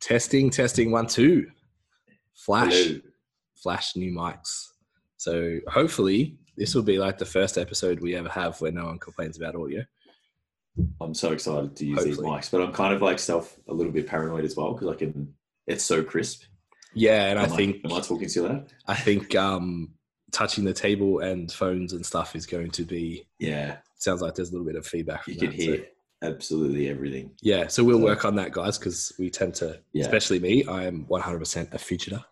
Testing, testing, one, two. Flash, Hello. flash new mics. So hopefully this will be like the first episode we ever have where no one complains about audio. I'm so excited to use these mics, but I'm kind of like self a little bit paranoid as well because I can. It's so crisp. Yeah, and I Am think am I talking too loud? I think um, touching the table and phones and stuff is going to be. Yeah, Sounds like there's a little bit of feedback. From you can that, so- hear absolutely everything. Yeah, so we'll So- work on that, guys, because we tend to, Yeah. especially me, I am 100% a fidgeter.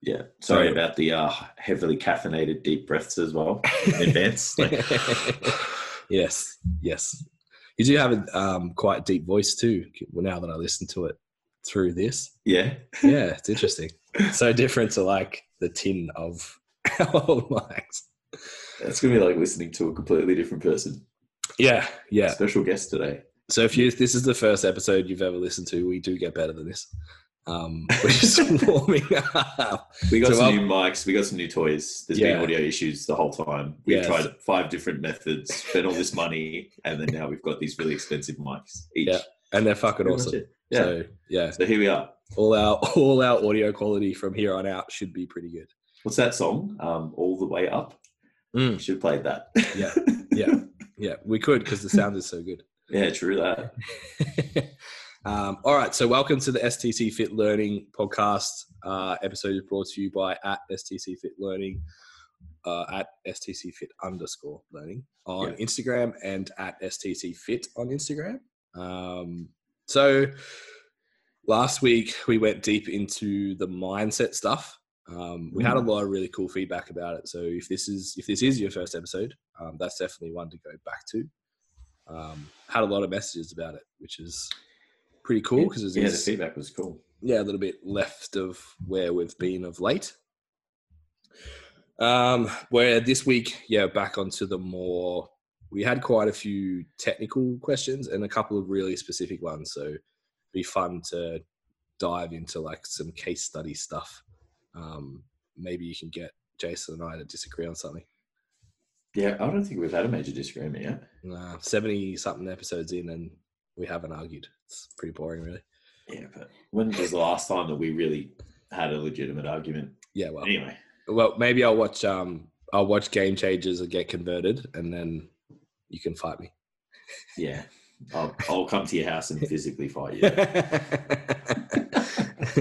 Yeah, sorry So- about the uh, heavily caffeinated deep breaths as well in advance. Like, yes, yes. You do have a um, quite deep voice too. Now that I listen to it through this, yeah, yeah, it's interesting. so different to like the tin of our old mics. it's gonna be like listening to a completely different person. Yeah, yeah. Special guest today. So if you this is the first episode you've ever listened to, we do get better than this. Um, we're just warming up. We got So some new mics. We got some new toys. There's Yeah. been audio issues the whole time. We've Yes. tried five different methods, spent all this money, and then now we've got these really expensive mics each. Yeah, And they're fucking Pretty awesome. Yeah. So yeah, So here we are. all our all our audio quality from here on out should be pretty good. What's that song? Um, all the way up. Mm. Should play that. Yeah, yeah, yeah. We could because the sound is so good. Yeah, true that. um, all right, so welcome to the STC Fit Learning podcast. Uh, episode is brought to you by at STC Fit Learning, uh, at STC Fit underscore Learning on Yeah. Instagram and at STC Fit on Instagram. Um, so last week we went deep into the mindset stuff. Um, we had a Mm. lot of really cool feedback about it. So if this is if this is your first episode, um, that's definitely one to go back to. Um, had a lot of messages about it, which is pretty cool because it's yeah, the feedback was cool. yeah, a little bit left of where we've been of late. Um, where this week, yeah, back onto the more. We had quite a few technical questions and a couple of really specific ones, so it'd be fun to dive into like some case study stuff. Um, maybe you can get Jason and I to disagree on something. Yeah, I don't think we've had a major disagreement yet. Uh, Seventy something episodes in, and we haven't argued. It's pretty boring, really. Yeah, but when was the last time that we really had a legitimate argument? Yeah, well, Anyway, Well, maybe I'll watch. Um, I'll watch Game Changers and get converted, and then you can fight me. yeah, I'll, I'll come to your house and physically fight you.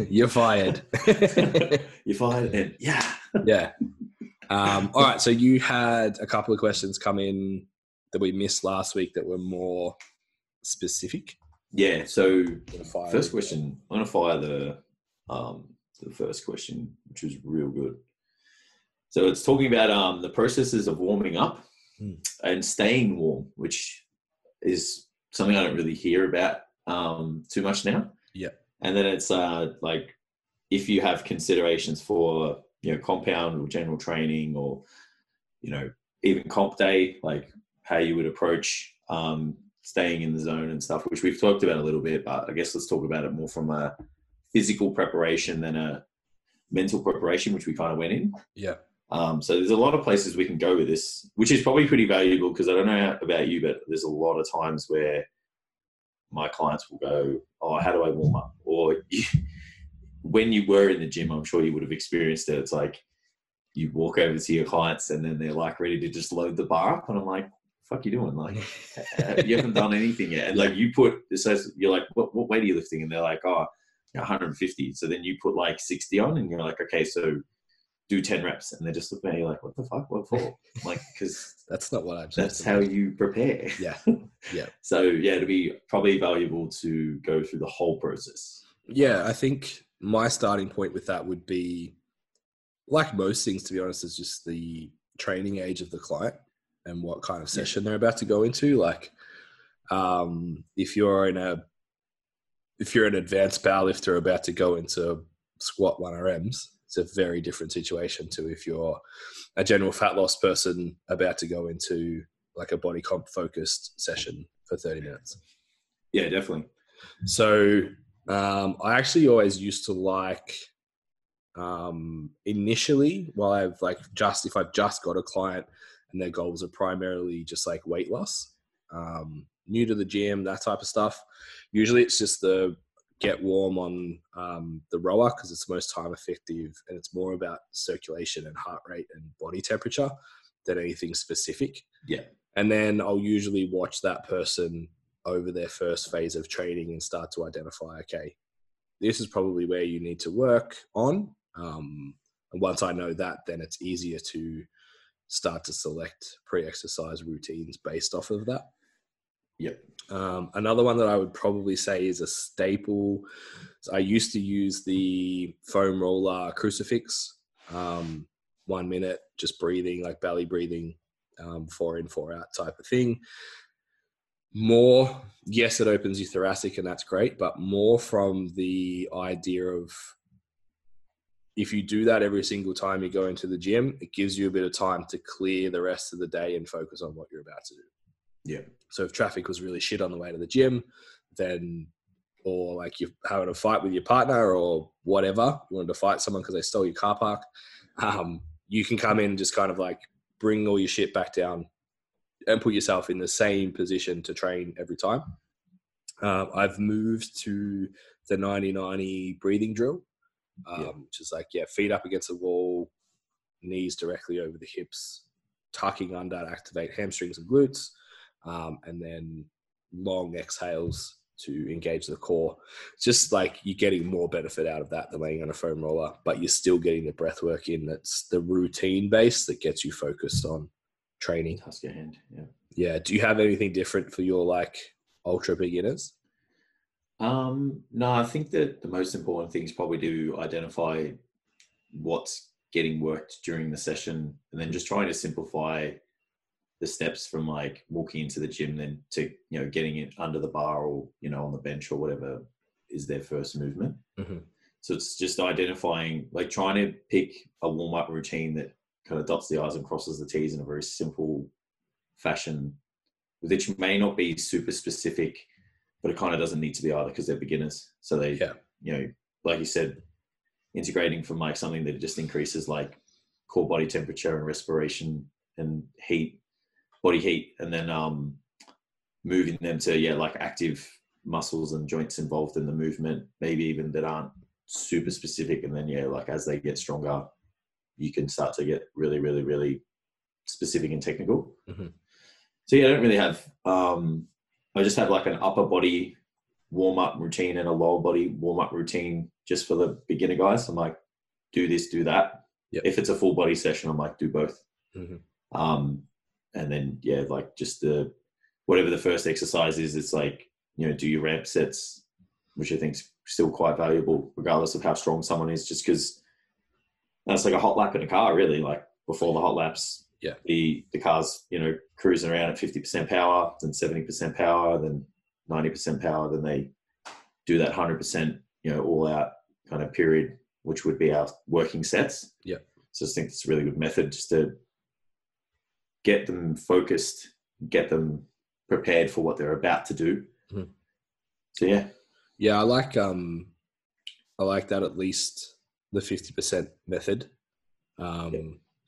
You're fired. You're fired, and yeah, yeah. Um, all right. So you had a couple of questions come in that we missed last week that were more specific. yeah. So first question, I'm gonna fire the um the first question, which was real good. So it's talking about um the processes of warming up Hmm. and staying warm, which is something I don't really hear about um too much now. Yeah. And then it's uh like if you have considerations for you know compound or general training or you know even comp day, like how you would approach um, staying in the zone and stuff, which we've talked about a little bit. But I guess let's talk about it more from a physical preparation than a mental preparation, which we kind of went in. Yeah. Um, so there's a lot of places we can go with this, which is probably pretty valuable because I don't know about you, but there's a lot of times where my clients will go, "Oh, how do I warm up?" Or when you were in the gym, I'm sure you would have experienced it. It's like you walk over to your clients and then they're like ready to just load the bar up, and I'm like, "Fuck, you doing?" Like you haven't done anything yet. And like you put, it says you're like, what, what weight are you lifting? And they're like, oh, 150. So then you put like 60 on, and you're like, okay, so do 10 reps. And they just look at you like, what the fuck? What for? like, because That's not what I'm. Saying. That's how do. you prepare. Yeah. Yeah. So yeah, it'd be probably valuable to go through the whole process. Yeah, I think my starting point with that would be, like most things, to be honest, is just the training age of the client and what kind of Yeah. session they're about to go into. Like, um, if you're in a, if you're an advanced powerlifter about to go into squat one RMs, it's a very different situation to if you're a general fat loss person about to go into like a body comp focused session for 30 minutes. Yeah, definitely. So um, I actually always used to like um, initially while I've like just if I've just got a client and their goals are primarily just like weight loss, um, new to the gym, that type of stuff. Usually it's just the get warm on um, the rower because it's the most time effective and it's more about circulation and heart rate and body temperature than anything specific. Yeah. And then I'll usually watch that person over their first phase of training and start to identify, okay, this is probably where you need to work on. Um, and once I know that, then it's easier to start to select pre-exercise routines based off of that. Yep. Um, another one that I would probably say is a staple. So I used to use the foam roller crucifix, um, one minute, just breathing, like belly breathing, um, four in, four out type of thing. More, yes, it opens your thoracic and that's great, but more from the idea of if you do that every single time you go into the gym, it gives you a bit of time to clear the rest of the day and focus on what you're about to do. Yeah. So if traffic was really shit on the way to the gym, then or like you're having a fight with your partner or whatever, you wanted to fight someone because they stole your car park, um, you can come in and just kind of like bring all your shit back down and put yourself in the same position to train every time. Uh, I've moved to the 90-90 breathing drill, um, Yeah. which is like, yeah, feet up against the wall, knees directly over the hips, tucking under to activate hamstrings and glutes, um, and then long exhales to engage the core. It's just like you're getting more benefit out of that than laying on a foam roller, but you're still getting the breath work in. That's the routine base that gets you focused on training. Task at hand. Yeah. Yeah. Do you have anything different for your like ultra beginners? Um, no, I think that the most important thing is probably to identify what's getting worked during the session and then just trying to simplify the steps from like walking into the gym then to you know getting it under the bar or you know on the bench or whatever is their first movement Mhm. so it's just identifying like trying to pick a warm-up routine that kind of dots the i's and crosses the t's in a very simple fashion which may not be super specific but it kind of doesn't need to be either because they're beginners so they Yeah. you know like you said integrating from like something that just increases like core body temperature and respiration and heat body heat and then um moving them to yeah like active muscles and joints involved in the movement maybe even that aren't super specific and then yeah like as they get stronger you can start to get really really really specific and technical Mhm. so yeah i don't really have um i just have like an upper body warm up routine and a lower body warm up routine just for the beginner guys i'm like do this do that Yep. if it's a full body session i'm like do both Mhm. um and then yeah like just the whatever the first exercise is it's like you know do your ramp sets which i think's still quite valuable regardless of how strong someone is just because that's like a hot lap in a car really like before the hot laps Yeah. the the car's you know cruising around at 50% power then 70% power then 90% power then they do that 100% you know all out kind of period which would be our working sets Yeah. so i just think it's a really good method just to get them focused, get them prepared for what they're about to do. Mhm. So yeah, Yeah, I like um I like that at least the fifty percent method. Um Yeah.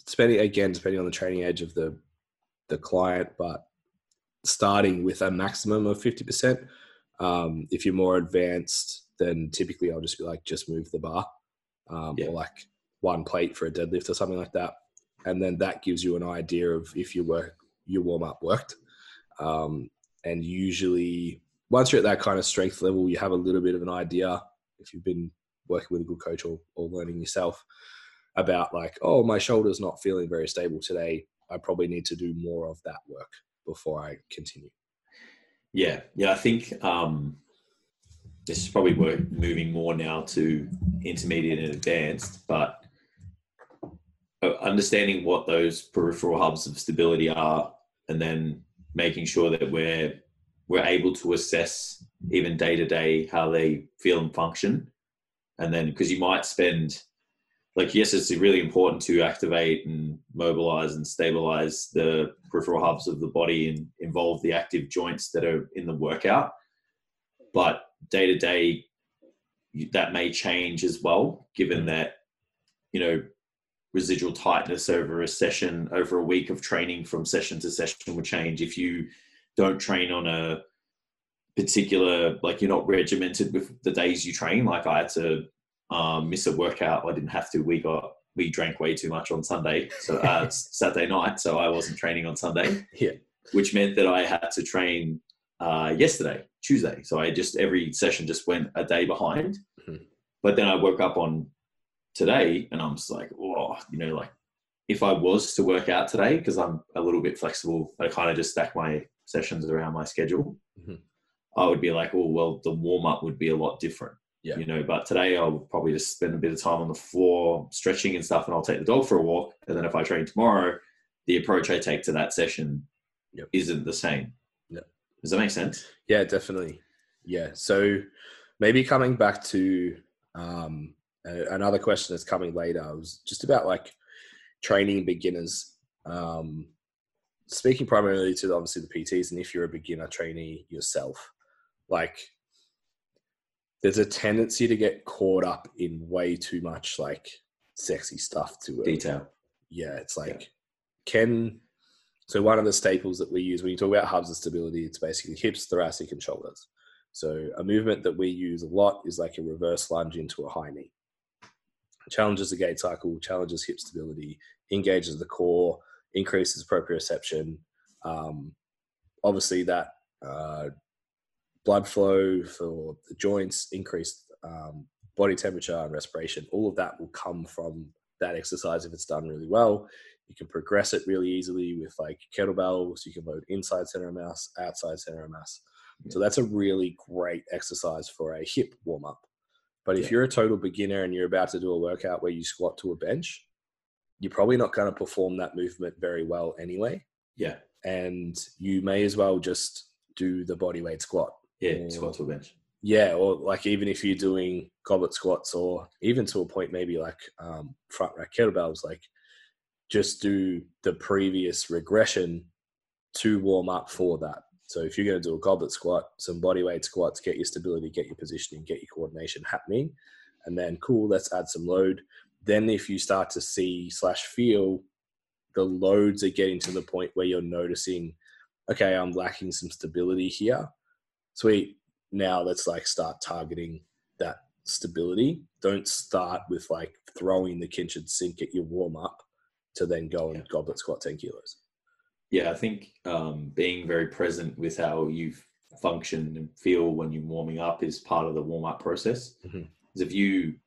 depending again, depending on the training age of the the client, but starting with a maximum of fifty percent. Um, if you're more advanced, then typically I'll just be like, just move the bar. Um, Yeah. or like one plate for a deadlift or something like that. And then that gives you an idea of if your work your warm up worked. Um, and usually once you're at that kind of strength level, you have a little bit of an idea if you've been working with a good coach or, or learning yourself about like, oh, my shoulder's not feeling very stable today. I probably need to do more of that work before I continue. yeah, yeah. I think um, this is probably work moving more now to intermediate and advanced, but uh, understanding what those peripheral hubs of stability are, and then making sure that we're we're able to assess even day to day how they feel and function, and then because you might spend like yes, it's really important to activate and mobilize and stabilize the peripheral hubs of the body and involve the active joints that are in the workout. But day to day, that may change as well, given that you know residual tightness over a session, over a week of training from session to session will change. If you don't train on a particular like you're not regimented with the days you train. Like I had to um, miss a workout. I didn't have to. We got we drank way too much on Sunday, so uh, Saturday night. So I wasn't training on Sunday. Yeah. Which meant that I had to train uh, yesterday, Tuesday. So I just every session just went a day behind. Mhm. But then I woke up on today and I'm just like, oh, you know, like if I was to work out today, because I'm a little bit flexible, I kind of just stack my sessions around my schedule. Mhm. I would be like, oh, well, the warm up would be a lot different. Yeah. You know, but today I'll probably just spend a bit of time on the floor stretching and stuff, and I'll take the dog for a walk. And then if I train tomorrow, the approach I take to that session Yep. isn't the same. Yep. Does that make sense? Yeah, definitely. Yeah. So maybe coming back to um, another question that's coming later was just about like training beginners. Um, speaking primarily to obviously the PTs, and if you're a beginner trainee yourself, like there's a tendency to get caught up in way too much like sexy stuff to it Detail. yeah, it's like can so one of the staples that we use when you talk about hubs of stability, it's basically hips, thoracic, and shoulders. So a movement that we use a lot is like a reverse lunge into a high knee. Challenges the gait cycle, challenges hip stability, engages the core, increases proprioception. Um, obviously, that uh, blood flow for the joints, increased um, body temperature and respiration, all of that will come from that exercise if it's done really well. You can progress it really easily with like kettlebells. You can load inside center of mass, outside center of mass. So that's a really great exercise for a hip warm up. But if Yeah. you're a total beginner and you're about to do a workout where you squat to a bench, you're probably not going to perform that movement very well anyway. Yeah. And you may as well just do the body weight squat. Yeah. Or- Squat to a bench. Yeah, or like even if you're doing goblet squats, or even to a point maybe like um, front rack kettlebells, like just do the previous regression to warm up for that. So if you're going to do a goblet squat, some body weight squats, get your stability, get your positioning, get your coordination happening, and then cool, let's add some load. Then if you start to see slash feel the loads are getting to the point where you're noticing, okay, I'm lacking some stability here. Sweet. Now let's like start targeting that stability. Don't start with like throwing the kitchen sink at your warm up to then go and Yeah. goblet squat 10 kilos. Yeah, I think um, being very present with how you function and feel when you're warming up is part of the warm up process. Mhm. 'Cause if you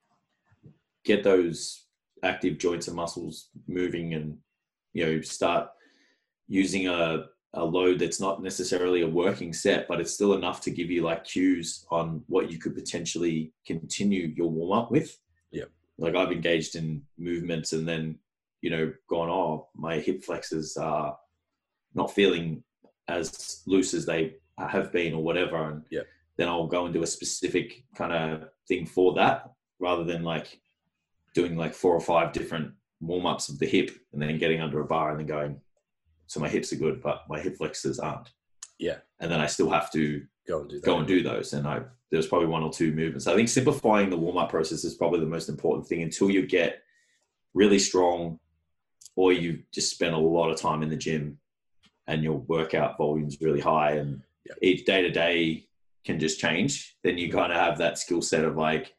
get those active joints and muscles moving and you know start using a, a load that's not necessarily a working set, but it's still enough to give you like cues on what you could potentially continue your warm up with. Yep. Like I've engaged in movements and then, you know, gone, oh, my hip flexors are not feeling as loose as they have been or whatever. And Yep. then I'll go and do a specific kind of thing for that rather than like doing like four or five different warm ups of the hip and then getting under a bar and then going, so my hips are good, but my hip flexors aren't. Yeah. And then I still have to Go and do that. go and do those. And I there's probably one or two movements. I think simplifying the warm up process is probably the most important thing until you get really strong or you just spend a lot of time in the gym and your workout volume's really high and Yeah. each day to day can just change. Then you kind of have that skill set of like,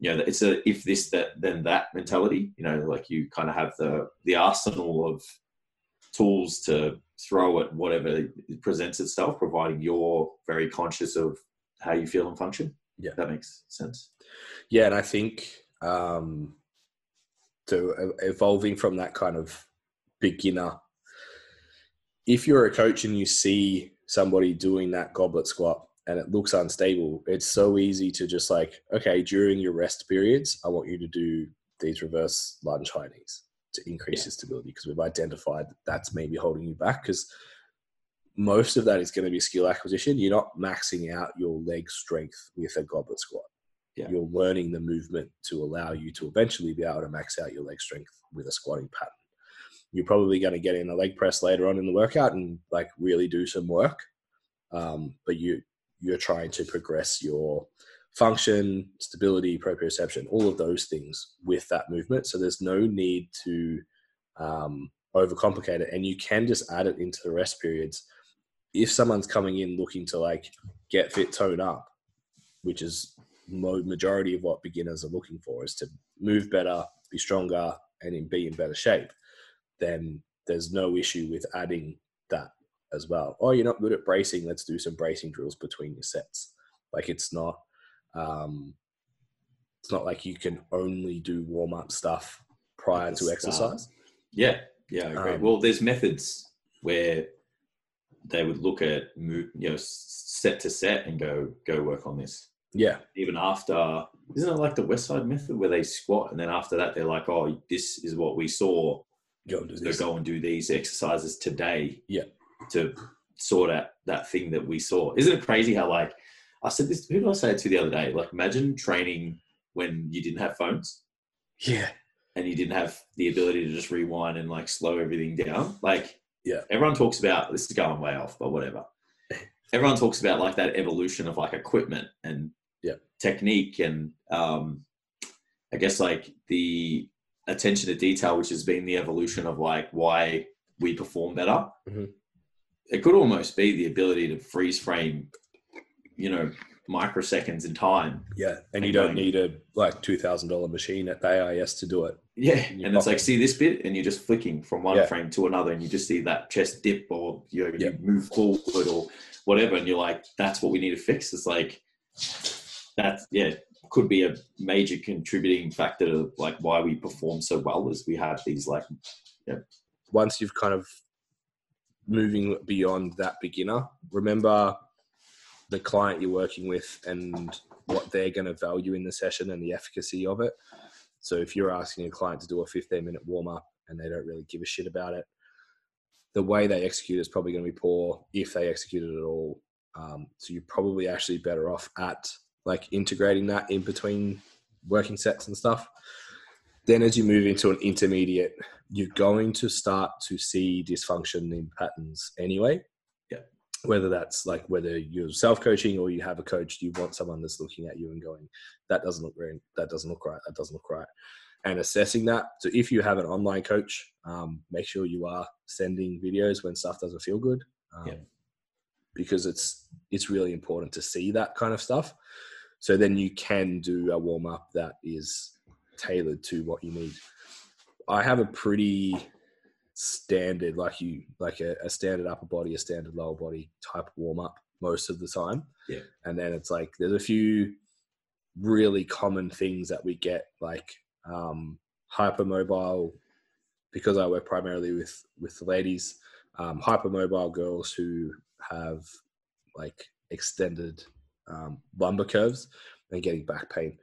you know, it's a if this that then that mentality. You know, like you kind of have the the arsenal of tools to throw at whatever presents itself, providing you're very conscious of how you feel and function. Yeah. that makes sense. Yeah, and I think um, so e- evolving from that kind of beginner. If you're a coach and you see somebody doing that goblet squat and it looks unstable, it's so easy to just like, okay, during your rest periods, I want you to do these reverse lunge high knees to increase Yeah. your stability because we've identified that that's maybe holding you back because most of that is going to be skill acquisition. You're not maxing out your leg strength with a goblet squat. Yeah. You're learning the movement to allow you to eventually be able to max out your leg strength with a squatting pattern. You're probably going to get in a leg press later on in the workout and like really do some work, um, but you you're trying to progress your function, stability, proprioception, all of those things with that movement. So there's no need to um, overcomplicate it, and you can just add it into the rest periods. If someone's coming in looking to like get fit, tone up, which is majority of what beginners are looking for is to move better, be stronger, and in, be in better shape, then there's no issue with adding that as well. Oh, you're not good at bracing. Let's do some bracing drills between your sets. Like it's not, um, it's not like you can only do warm up stuff prior to exercise. Yeah, yeah, I agree. Um, well, there's methods where they would look at you know set to set and go go work on this. Yeah, Even after, isn't it like the Westside method where they squat and then after that they're like, oh, this is what we saw. go and do So go and do these exercises today. Yeah. To sort out that thing that we saw. Isn't it crazy how like I said this? Who did I say it to the other day? Like imagine training when you didn't have phones. Yeah, and you didn't have the ability to just rewind and like slow everything down. Like, Yeah. everyone talks about this is going way off, but whatever. everyone talks about like that evolution of like equipment and Yeah. technique and um, I guess like the attention to detail, which has been the evolution of like why we perform better. Mhm. It could almost be the ability to freeze frame, you know, microseconds in time yeah, and And you don't going- need a like two thousand dollar machine at the AIS to do it. Yeah, and it's like see this bit, and you're just flicking from one Yeah. frame to another, and you just see that chest dip, or you, know, Yeah. you move forward, or whatever, and you're like, that's what we need to fix. It's like that, yeah, could be a major contributing factor to like why we perform so well, is we have these like, once you've kind of moving beyond that beginner, remember the client you're working with and what they're going to value in the session and the efficacy of it. So if you're asking a client to do a 15 minute warm up and they don't really give a shit about it, the way they execute is probably going to be poor if they execute it at all. Um, so you're probably actually better off at like integrating that in between working sets and stuff. Then as you move into an intermediate, you're going to start to see dysfunction in patterns anyway. Whether that's like whether you're self coaching or you have a coach, you want someone that's looking at you and going, that doesn't look right, that doesn't look right, that doesn't look right. And assessing that. So if you have an online coach, um, make sure you are sending videos when stuff doesn't feel good. Um, Yeah. Because it's it's really important to see that kind of stuff. So then you can do a warm up that is tailored to what you need. I have a pretty standard, like you, like a, a standard upper body, a standard lower body type warm up most of the time. Yeah. And then it's like there's a few really common things that we get, like um, hypermobile, because I work primarily with with the ladies, um, hypermobile girls who have like extended um, lumbar curves and getting back pain.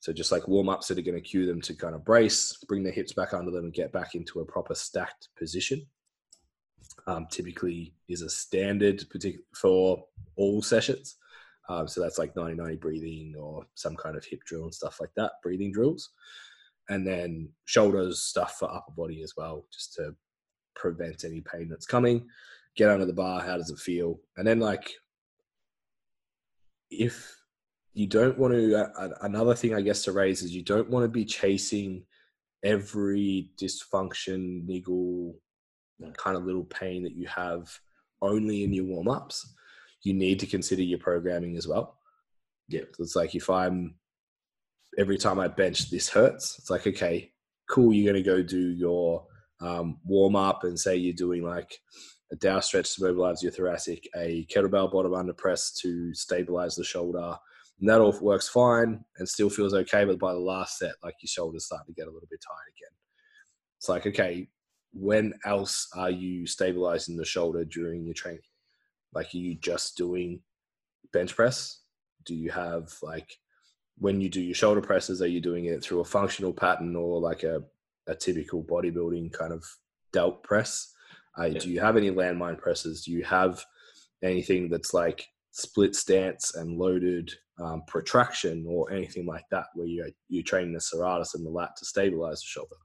So just like warm ups that are going to cue them to kind of brace, bring their hips back under them, and get back into a proper stacked position. Um, typically is a standard for all sessions. Um, so that's like 90-90 breathing or some kind of hip drill and stuff like that, breathing drills. And then shoulders stuff for upper body as well, just to prevent any pain that's coming. Get under the bar, how does it feel? And then like if you don't want to uh, another thing i guess to raise is you don't want to be chasing every dysfunction niggle No. kind of little pain that you have only in your warm-ups you need to consider your programming as well Yeah. So it's like if i'm every time i bench this hurts it's like okay cool you're going to go do your um, warm up and say you're doing like a Dow stretch to mobilize your thoracic, a kettlebell bottom under press to stabilize the shoulder. And that all works fine and still feels okay. But by the last set, like your shoulders start to get a little bit tired again. It's like, okay, when else are you stabilizing the shoulder during your training? Like, are you just doing bench press? Do you have like, when you do your shoulder presses, are you doing it through a functional pattern or like a, a typical bodybuilding kind of delt press? Uh, Yeah. Do you have any landmine presses? Do you have anything that's like split stance and loaded um, protraction or anything like that, where you're, you're training the serratus and the lat to stabilize the shoulder?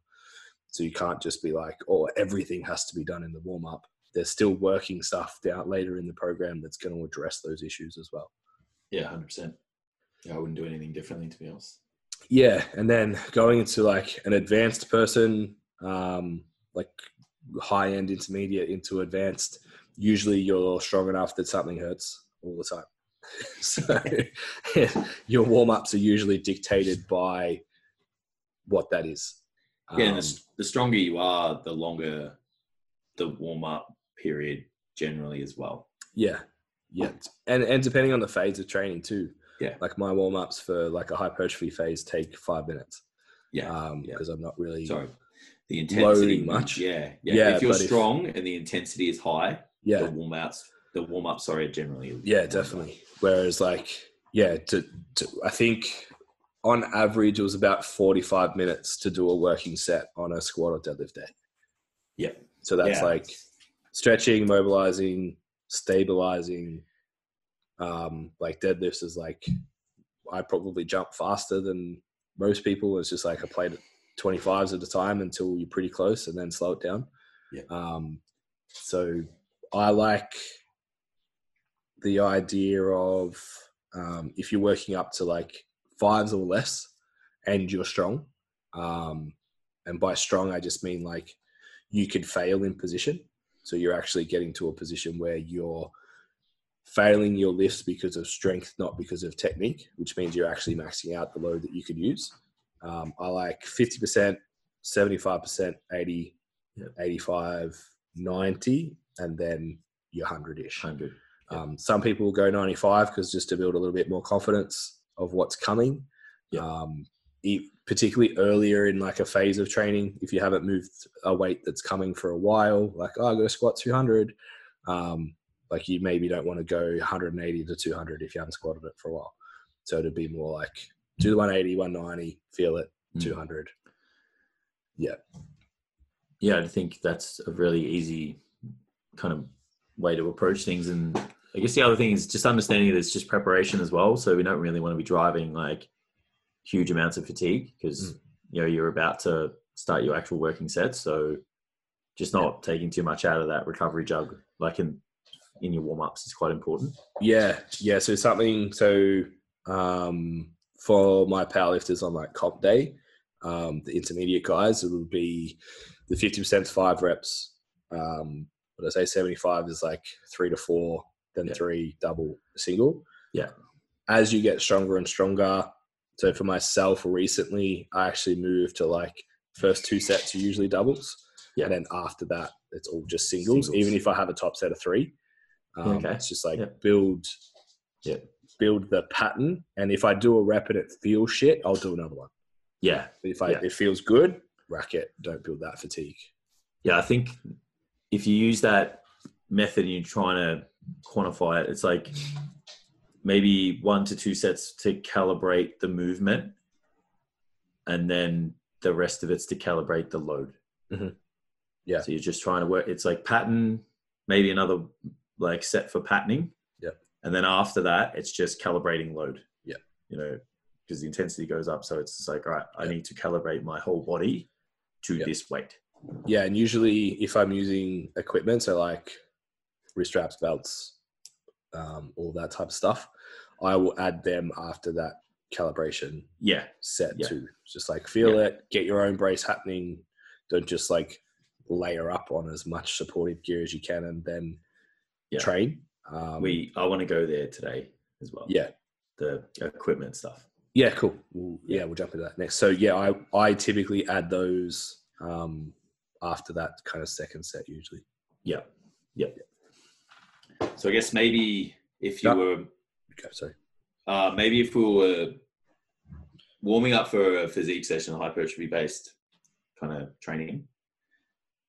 So you can't just be like, oh, everything has to be done in the warm up. There's still working stuff down later in the program that's going to address those issues as well. yeah, hundred percent. Yeah, I wouldn't do anything differently to be honest. Yeah, and then going into like an advanced person, um, like high end, intermediate into advanced, usually you're strong enough that something hurts all the time. so your warm ups are usually dictated by what that is. Yeah, Um, the, the stronger you are, the longer the warm up period generally as well. Yeah, yeah, and and depending on the phase of training too. Yeah. like my warm ups for like a hypertrophy phase take five minutes. Yeah, um, yeah. because I'm not really. Sorry. The intensity much. Yeah, yeah. Yeah, if you're but if- strong and the intensity is high, Yeah, the warm outs, the warm up, sorry, generally. yeah, definitely. Whereas like, yeah, to, to I think on average it was about 45 minutes to do a working set on a squat or deadlift day. Yeah. So that's Yeah. like stretching, mobilizing, stabilizing. Um, like deadlifts is like I probably jump faster than most people. It's just like I played 25s at a time until you're pretty close and then slow it down. Yeah. Um, so I like the idea of um, if you're working up to like fives or less and you're strong, um, and by strong, I just mean like you could fail in position. So you're actually getting to a position where you're failing your lifts because of strength, not because of technique, which means you're actually maxing out the load that you could use. Um, I like 50%, 75%, 80, Yep. 85, 90, and then your 100 ish. 100. Um, some people will go 95 because just to build a little bit more confidence of what's coming. Yep. Um, particularly earlier in like a phase of training, if you haven't moved a weight that's coming for a while, like, oh, I got to squat 200. Um, like you maybe don't want to go 180 to 200 if you haven't squatted it for a while. So it'd be more like do the 180, 190, feel it, Mm. 200. Yeah, Yeah, I think that's a really easy kind of way to approach things. And I guess the other thing is just understanding that it's just preparation as well. So we don't really want to be driving like huge amounts of fatigue because you know you're about to start your actual working sets. So just not taking too much out of that recovery jug, like in in your warm ups, is quite important. Yeah, yeah. So something. So um, for my powerlifters on like comp day, um, the intermediate guys, it would be the fifty percent five reps. Um, what I say, seventy five is like three to four, then Yeah. three double single. Yeah. As you get stronger and stronger. So for myself, recently, I actually moved to like first two sets are usually doubles. Yeah. And then after that, it's all just singles, Singles. even if I have a top set of three. Um, Okay. It's just like Yeah. build, Yeah. build the pattern. And if I do a rep and it feels shit, I'll do another one. Yeah, But if I, Yeah. it feels good, rack it. Don't build that fatigue. yeah. I think if you use that method and you're trying to quantify it, it's like maybe one to two sets to calibrate the movement, and then the rest of it's to calibrate the load. Mhm. Yeah. So you're just trying to work. It's like pattern, maybe another like set for patterning. Yeah. And then after that, it's just calibrating load. Yeah. You know, because the intensity goes up, so it's like, all right, I need to calibrate my whole body to Yep. this weight. Yeah. And usually if I'm using equipment, so like wrist straps, belts, um, all that type of stuff, I will add them after that calibration Yeah. set Yeah. too. Just like feel it, get your own brace happening. Don't just like layer up on as much supportive gear as you can and then Yeah. train. Um, we I want to go there today as well. yeah, The equipment stuff. yeah, cool. We'll, yeah, we'll jump into that next. So yeah, I I typically add those um, after that kind of second set usually. Yeah. Yeah. So I guess maybe if you Yeah. were Okay, sorry. uh, maybe if we were warming up for a physique session, hypertrophy based kind of training,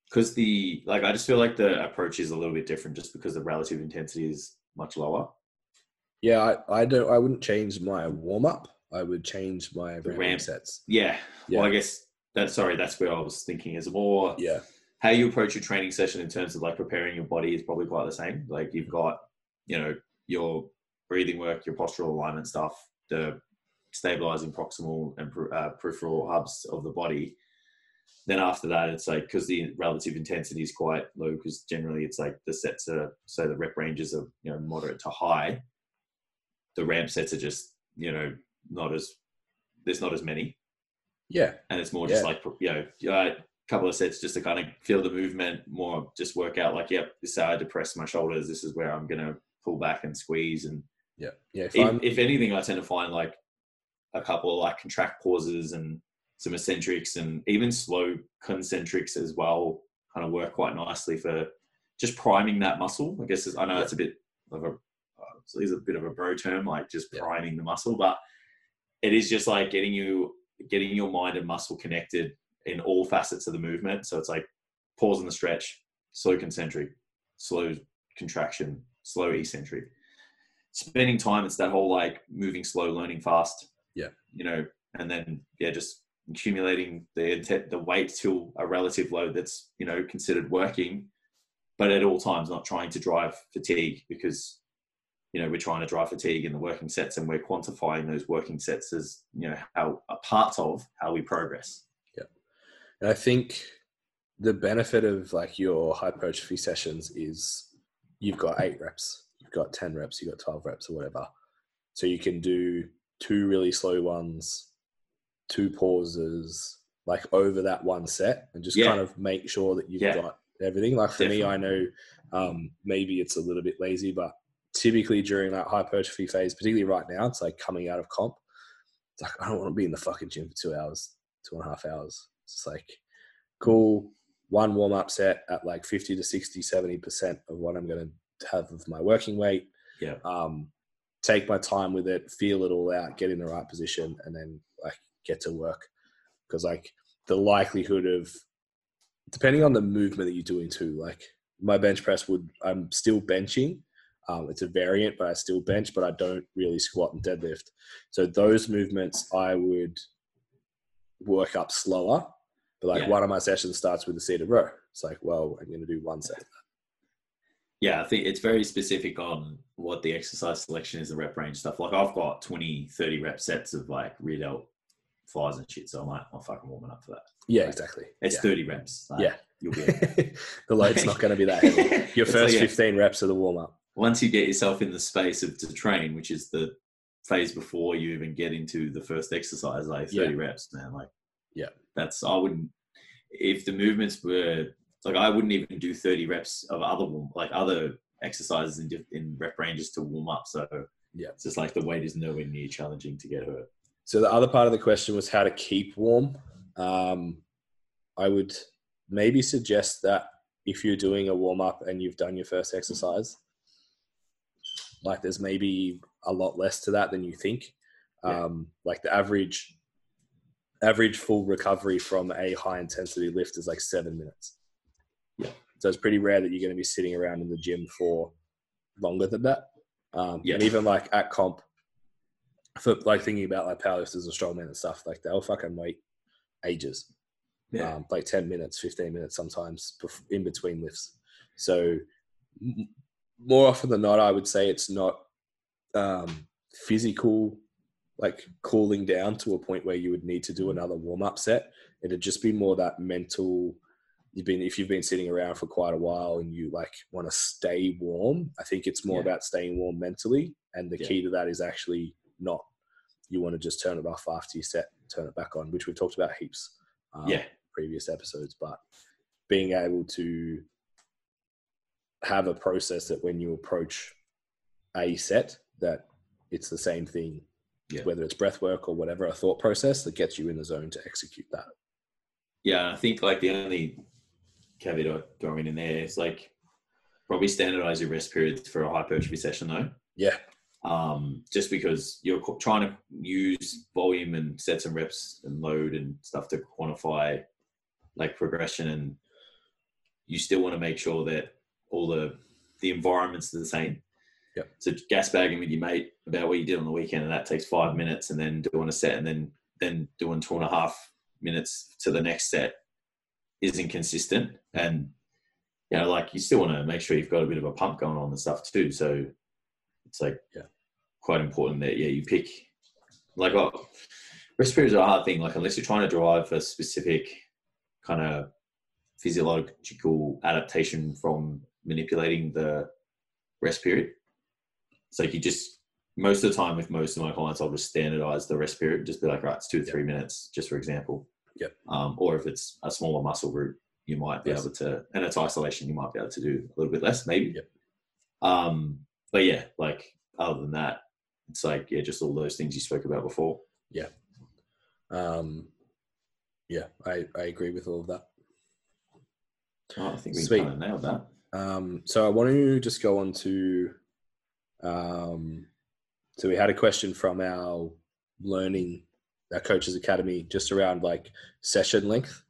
because the like I just feel like the approach is a little bit different just because the relative intensity is much lower. Yeah, I, I don't. I wouldn't change my warm up. I would change my ramping ramp. sets. Yeah. Yeah. Well, I guess that's sorry. That's where I was thinking is more Yeah, how you approach your training session in terms of like preparing your body is probably quite the same. Like you've got, you know, your breathing work, your postural alignment stuff, the stabilizing proximal and uh, peripheral hubs of the body. Then after that, it's like because the relative intensity is quite low, because generally it's like the sets are so the rep ranges are you know moderate to high. The ramp sets are just you know not as there's not as many yeah, and it's more just like you know a couple of sets just to kind of feel the movement more just work out like yep this is how i depress my shoulders this is where i'm going to pull back and squeeze and Yeah, yeah. If, If, if anything, I tend to find like a couple of like contract pauses and some eccentrics and even slow concentrics as well kind of work quite nicely for just priming that muscle. I guess I know Yeah. it's a bit of a uh, it is a bit of a bro term, like just Yeah. priming the muscle, but it is just like getting you getting your mind and muscle connected in all facets of the movement. So it's like pause in the stretch, slow concentric, slow contraction, slow eccentric. Spending time, it's that whole like moving slow, learning fast. Yeah. You know, and then yeah, just accumulating the intent, the weight to a relative load that's you know considered working, but at all times not trying to drive fatigue because you know we're trying to drive fatigue in the working sets and we're quantifying those working sets as you know how a part of how we progress. And I think the benefit of like your hypertrophy sessions is you've got eight reps, you've got ten reps, you've got twelve reps or whatever. So you can do two really slow ones, two pauses, like over that one set, and just Yeah. kind of make sure that you've Yeah. got everything. Like for me, I know um, maybe it's a little bit lazy, but typically during that hypertrophy phase, particularly right now, it's like coming out of comp. It's like I don't want to be in the fucking gym for two hours, two and a half hours. It's like cool. One warm up set at like 50 to 60, 70% of what I'm going to have of my working weight. Yeah. Um, take my time with it, feel it all out, get in the right position, and then like get to work. Because like the likelihood of, depending on the movement that you're doing too, like my bench press would, I'm still benching. Um, it's a variant, but I still bench, but I don't really squat and deadlift. So those movements I would work up slower. But like Yeah. one of my sessions starts with a seated row. It's like, well, I'm going to do one set. Yeah, I think it's very specific on what the exercise selection is, the rep range stuff. Like I've got 20, 30 rep sets of like rear delt flies and shit. So I'm like, I'm fucking warming up for that. Yeah, Right. exactly. It's yeah. 30 reps. Like, Yeah. You'll be the load's not going to be that heavy. Your first like, yeah, 15 reps are the warm up. once you get yourself in the space of to train, which is the phase before you even get into the first exercise, like 30 reps, man. Like, Yeah. that's, I wouldn't, if the movements were, like, I wouldn't even do 30 reps of other, warm- like, other exercises in, in rep ranges to warm up. So, Yeah. it's just like the weight is nowhere near challenging to get hurt. So the other part of the question was how to keep warm. Um, I would maybe suggest that if you're doing a warm up and you've done your first exercise, like there's maybe a lot less to that than you think. Yeah. Um, like the average average full recovery from a high intensity lift is like seven minutes. Yeah. So it's pretty rare that you're going to be sitting around in the gym for longer than that. Um, Yeah. And even like at comp, for like thinking about like powerlifters and strongmen and stuff, like they'll fucking wait ages, Yeah. um, like 10 minutes, 15 minutes sometimes in between lifts. So more often than not, I would say it's not um, physical, like cooling down to a point where you would need to do another warm up set. It'd just be more that mental. You've been if you've been sitting around for quite a while and you like want to stay warm. I think it's more Yeah. about staying warm mentally, and the Yeah. key to that is actually not. You want to just turn it off after you set, turn it back on, which we've talked about heaps. Um, yeah. previous episodes, but being able to have a process that when you approach a set, that it's the same thing, Yeah. whether it's breath work or whatever, a thought process that gets you in the zone to execute that. Yeah, I think like the only caveat throw in there is like probably standardize your rest periods for a hypertrophy session though. Yeah, Um, just because you're trying to use volume and sets and reps and load and stuff to quantify like progression and you still want to make sure that all the the environments are the same. Yep. So gas bagging with your mate about what you did on the weekend and that takes five minutes and then doing a set and then then doing two and a half minutes to the next set isn't consistent. and you know like you still want to make sure you've got a bit of a pump going on and stuff too so it's like Yeah. quite important that yeah you pick like oh, rest periods are a hard thing like unless you're trying to drive a specific kind of physiological adaptation from manipulating the rest period So you just most of the time with most of my clients i'll just standardize the rest period just be like right it's two to three minutes just for example Yep. um, or if it's a smaller muscle group you might be Yes. able to and it's isolation you might be able to do a little bit less maybe Yep. um, but yeah like other than that it's like yeah, just all those things you spoke about before. Yeah. Um, yeah, I, I agree with all of that. Oh, I think we Sweet. kind of nailed that. Um, so I want to just go on to. Um, so we had a question from our learning, our coaches academy, just around like session length.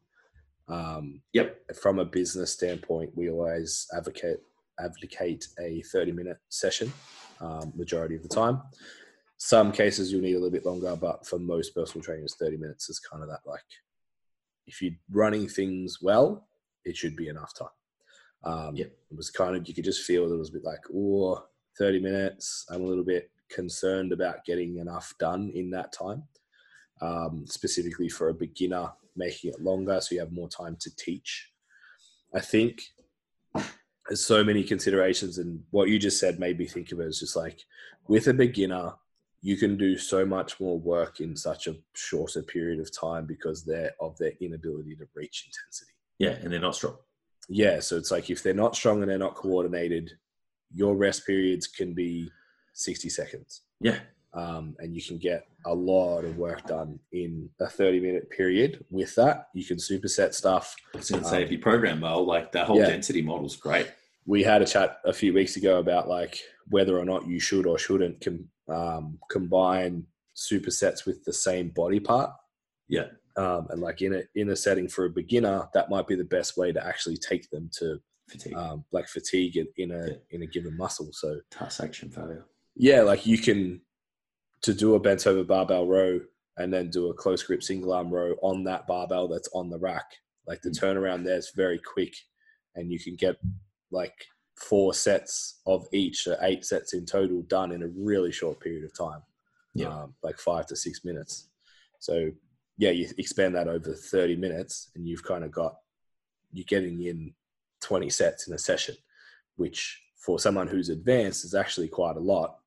Um, Yep. From a business standpoint, we always advocate advocate a thirty minute session, um, majority of the time. Some cases you'll need a little bit longer, but for most personal trainers, thirty minutes is kind of that like. If you're running things well, it should be enough time. Um, Yep. It was kind of, you could just feel it was a bit like, oh, 30 minutes. I'm a little bit concerned about getting enough done in that time, um, specifically for a beginner, making it longer so you have more time to teach. I think there's so many considerations, and what you just said made me think of it as just like with a beginner, you can do so much more work in such a shorter period of time because they're of their inability to reach intensity. Yeah, and they're not strong. Yeah, so it's like if they're not strong and they're not coordinated, your rest periods can be 60 seconds. Yeah, Um, and you can get a lot of work done in a 30 minute period with that. You can superset stuff. I was going to say if you program well, like that whole Yeah. density model's great. We had a chat a few weeks ago about like whether or not you should or shouldn't com- um, combine supersets with the same body part. Yeah. Um, and like in a in a setting for a beginner, that might be the best way to actually take them to Fatigue, um, like fatigue in- in a Yeah. in a given muscle. So task action failure. yeah, like you can to do a bent over barbell row and then do a close grip single arm row on that barbell that's on the rack. Like the Mm. turnaround there is very quick, and you can get like four sets of each, or eight sets in total, done in a really short period of time. Yeah. um, like five to six minutes. So yeah, you expand that over thirty minutes, and you've kind of got you're getting in twenty sets in a session, which for someone who's advanced is actually quite a lot.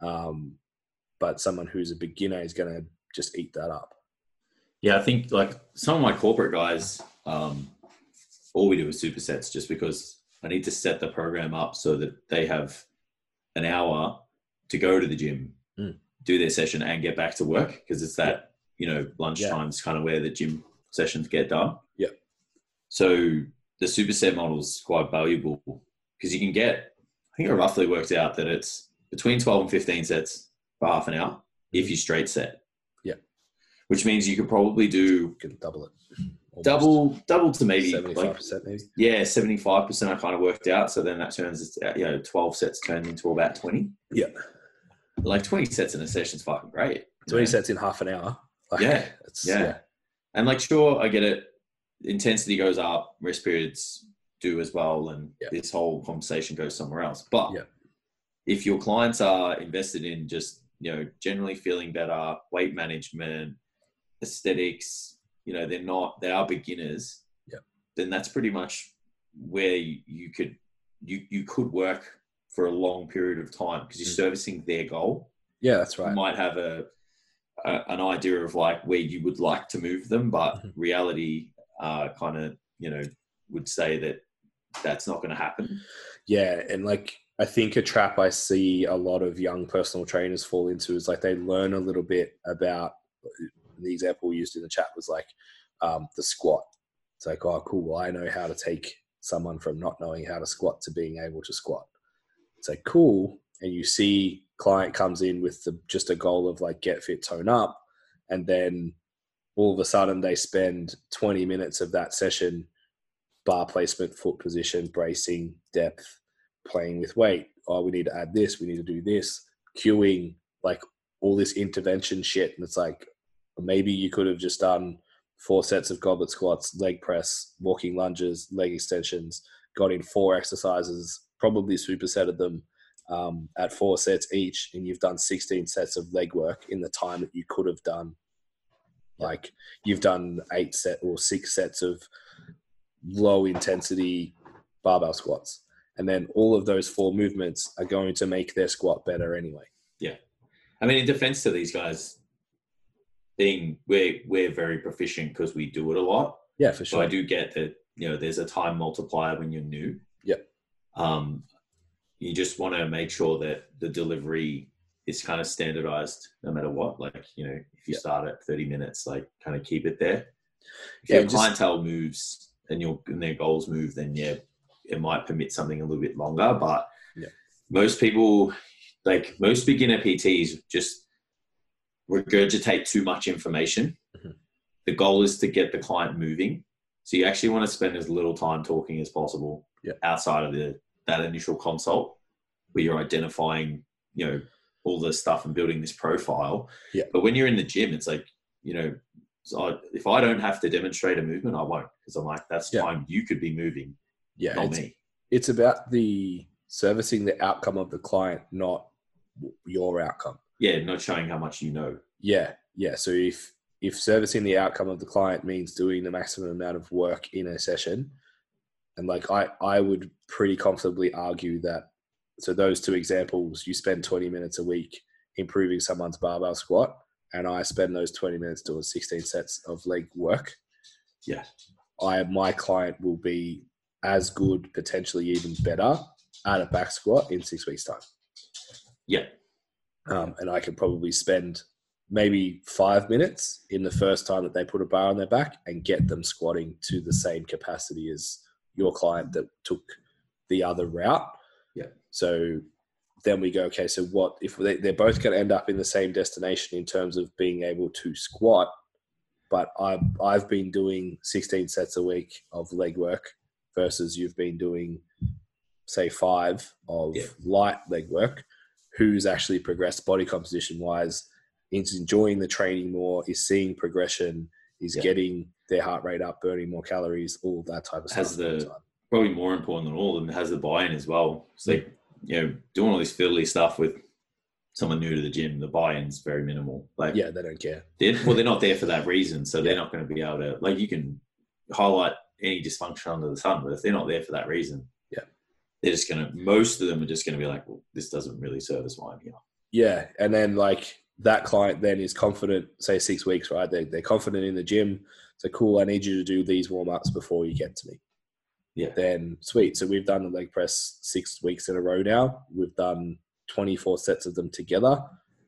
Um, but someone who's a beginner is going to just eat that up. Yeah, I think like some of my corporate guys, um, all we do is supersets just because I need to set the program up so that they have an hour to go to the gym, Mm. do their session, and get back to work because it's that you know lunchtime's kind of where the gym sessions get done. Yeah. So the superset model is quite valuable because you can get. I think it roughly worked out that it's between twelve and fifteen sets for half an hour if mm-hmm. you straight set. Yeah. Which means you could probably do You double it. Almost. double double to maybe seventy-five like percent, maybe. yeah 75% i kind of worked out so then that turns you know 12 sets turned into about 20 Yeah, like 20 sets in a session is fucking great twenty know? sets in half an hour. Like, Yeah, it's, yeah. and like sure i get it intensity goes up rest periods do as well and Yeah. this whole conversation goes somewhere else but Yeah. if your clients are invested in just you know generally feeling better weight management aesthetics you know they're not they are beginners Yeah. then that's pretty much where you, you could you you could work for a long period of time because you're Mm. servicing their goal yeah, that's you right. might have a, a an idea of like where you would like to move them, but Mhm. reality uh, kind of you know would say that that's not going to happen. Yeah, and like I think a trap I see a lot of young personal trainers fall into is like they learn a little bit about the example we used in the chat was like um, the squat. It's like, oh, cool. Well, I know how to take someone from not knowing how to squat to being able to squat. It's like cool, and you see client comes in with the, just a goal of like get fit, tone up, and then all of a sudden they spend 20 minutes of that session bar placement, foot position, bracing, depth, playing with weight. Oh, we need to add this, we need to do this, cueing, like all this intervention shit. And it's like maybe you could have just done four sets of goblet squats, leg press, walking lunges, leg extensions, got in four exercises, probably supersetted them um, at four sets each, and you've done 16 sets of leg work in the time that you could have done. Like you've done eight set or six sets of low intensity barbell squats. And then all of those four movements are going to make their squat better anyway. Yeah, I mean, in defense to these guys, being we're we're very proficient because we do it a lot. Yeah, for So sure. I do get that you know there's a time multiplier when you're new. Yeah. Um, you just want to make sure that the delivery is kind of standardized no matter what. Like, you know, if you Yeah. start at 30 minutes, like kind of keep it there. If Yeah, your just- clientele moves and your and their goals move, then yeah, it might permit something a little bit longer. But Yeah. most people, like most beginner PTs, just regurgitate too much information. Mhm. The goal is to get the client moving. So you actually want to spend as little time talking as possible Yeah. outside of the that initial consult where you're identifying, you know, all the stuff and building this profile. Yeah. But when you're in the gym, it's like, you know, so I, if I don't have to demonstrate a movement, I won't because I'm like, that's Yeah. time you could be moving, Yeah, not it's, me. it's about the servicing the outcome of the client, not your outcome. Yeah, not showing how much you know. Yeah, yeah. So if if servicing the outcome of the client means doing the maximum amount of work in a session, and like I I would pretty comfortably argue that. So those two examples, you spend twenty minutes a week improving someone's barbell squat, and I spend those twenty minutes doing sixteen sets of leg work. Yeah. I my client will be as good, potentially even better, at a back squat in six weeks' time Yeah. um, and I can probably spend maybe five minutes in the first time that they put a bar on their back and get them squatting to the same capacity as your client that took the other route. Yeah. So then we go, okay, so what if they, they're both going to end up in the same destination in terms of being able to squat? But I've, I've been doing 16 sets a week of leg work versus you've been doing, say, five of Yeah. light leg work who's actually progressed body composition wise, is enjoying the training more, is seeing progression, is Yeah. getting their heart rate up, burning more calories, all that type of Has stuff. all the-. Probably more important than all of them has the buy-in as well. It's like, mm. you know, doing all this fiddly stuff with someone new to the gym, the buy-in's very minimal. Like, yeah, they don't care. they're, well, they're not there for that reason, so they're not going to be able to like you can highlight any dysfunction under the sun, but if they're not there for that reason, Yeah. they're just going to. Most of them are just going to be like, well, this doesn't really service mine here. Yeah, and then like that client then is confident. Say six weeks, right? They they're confident in the gym. So cool. I need you to do these warm ups before you get to me. Yeah. Then sweet. So we've done the leg press six weeks in a row now. We've done twenty four sets of them together.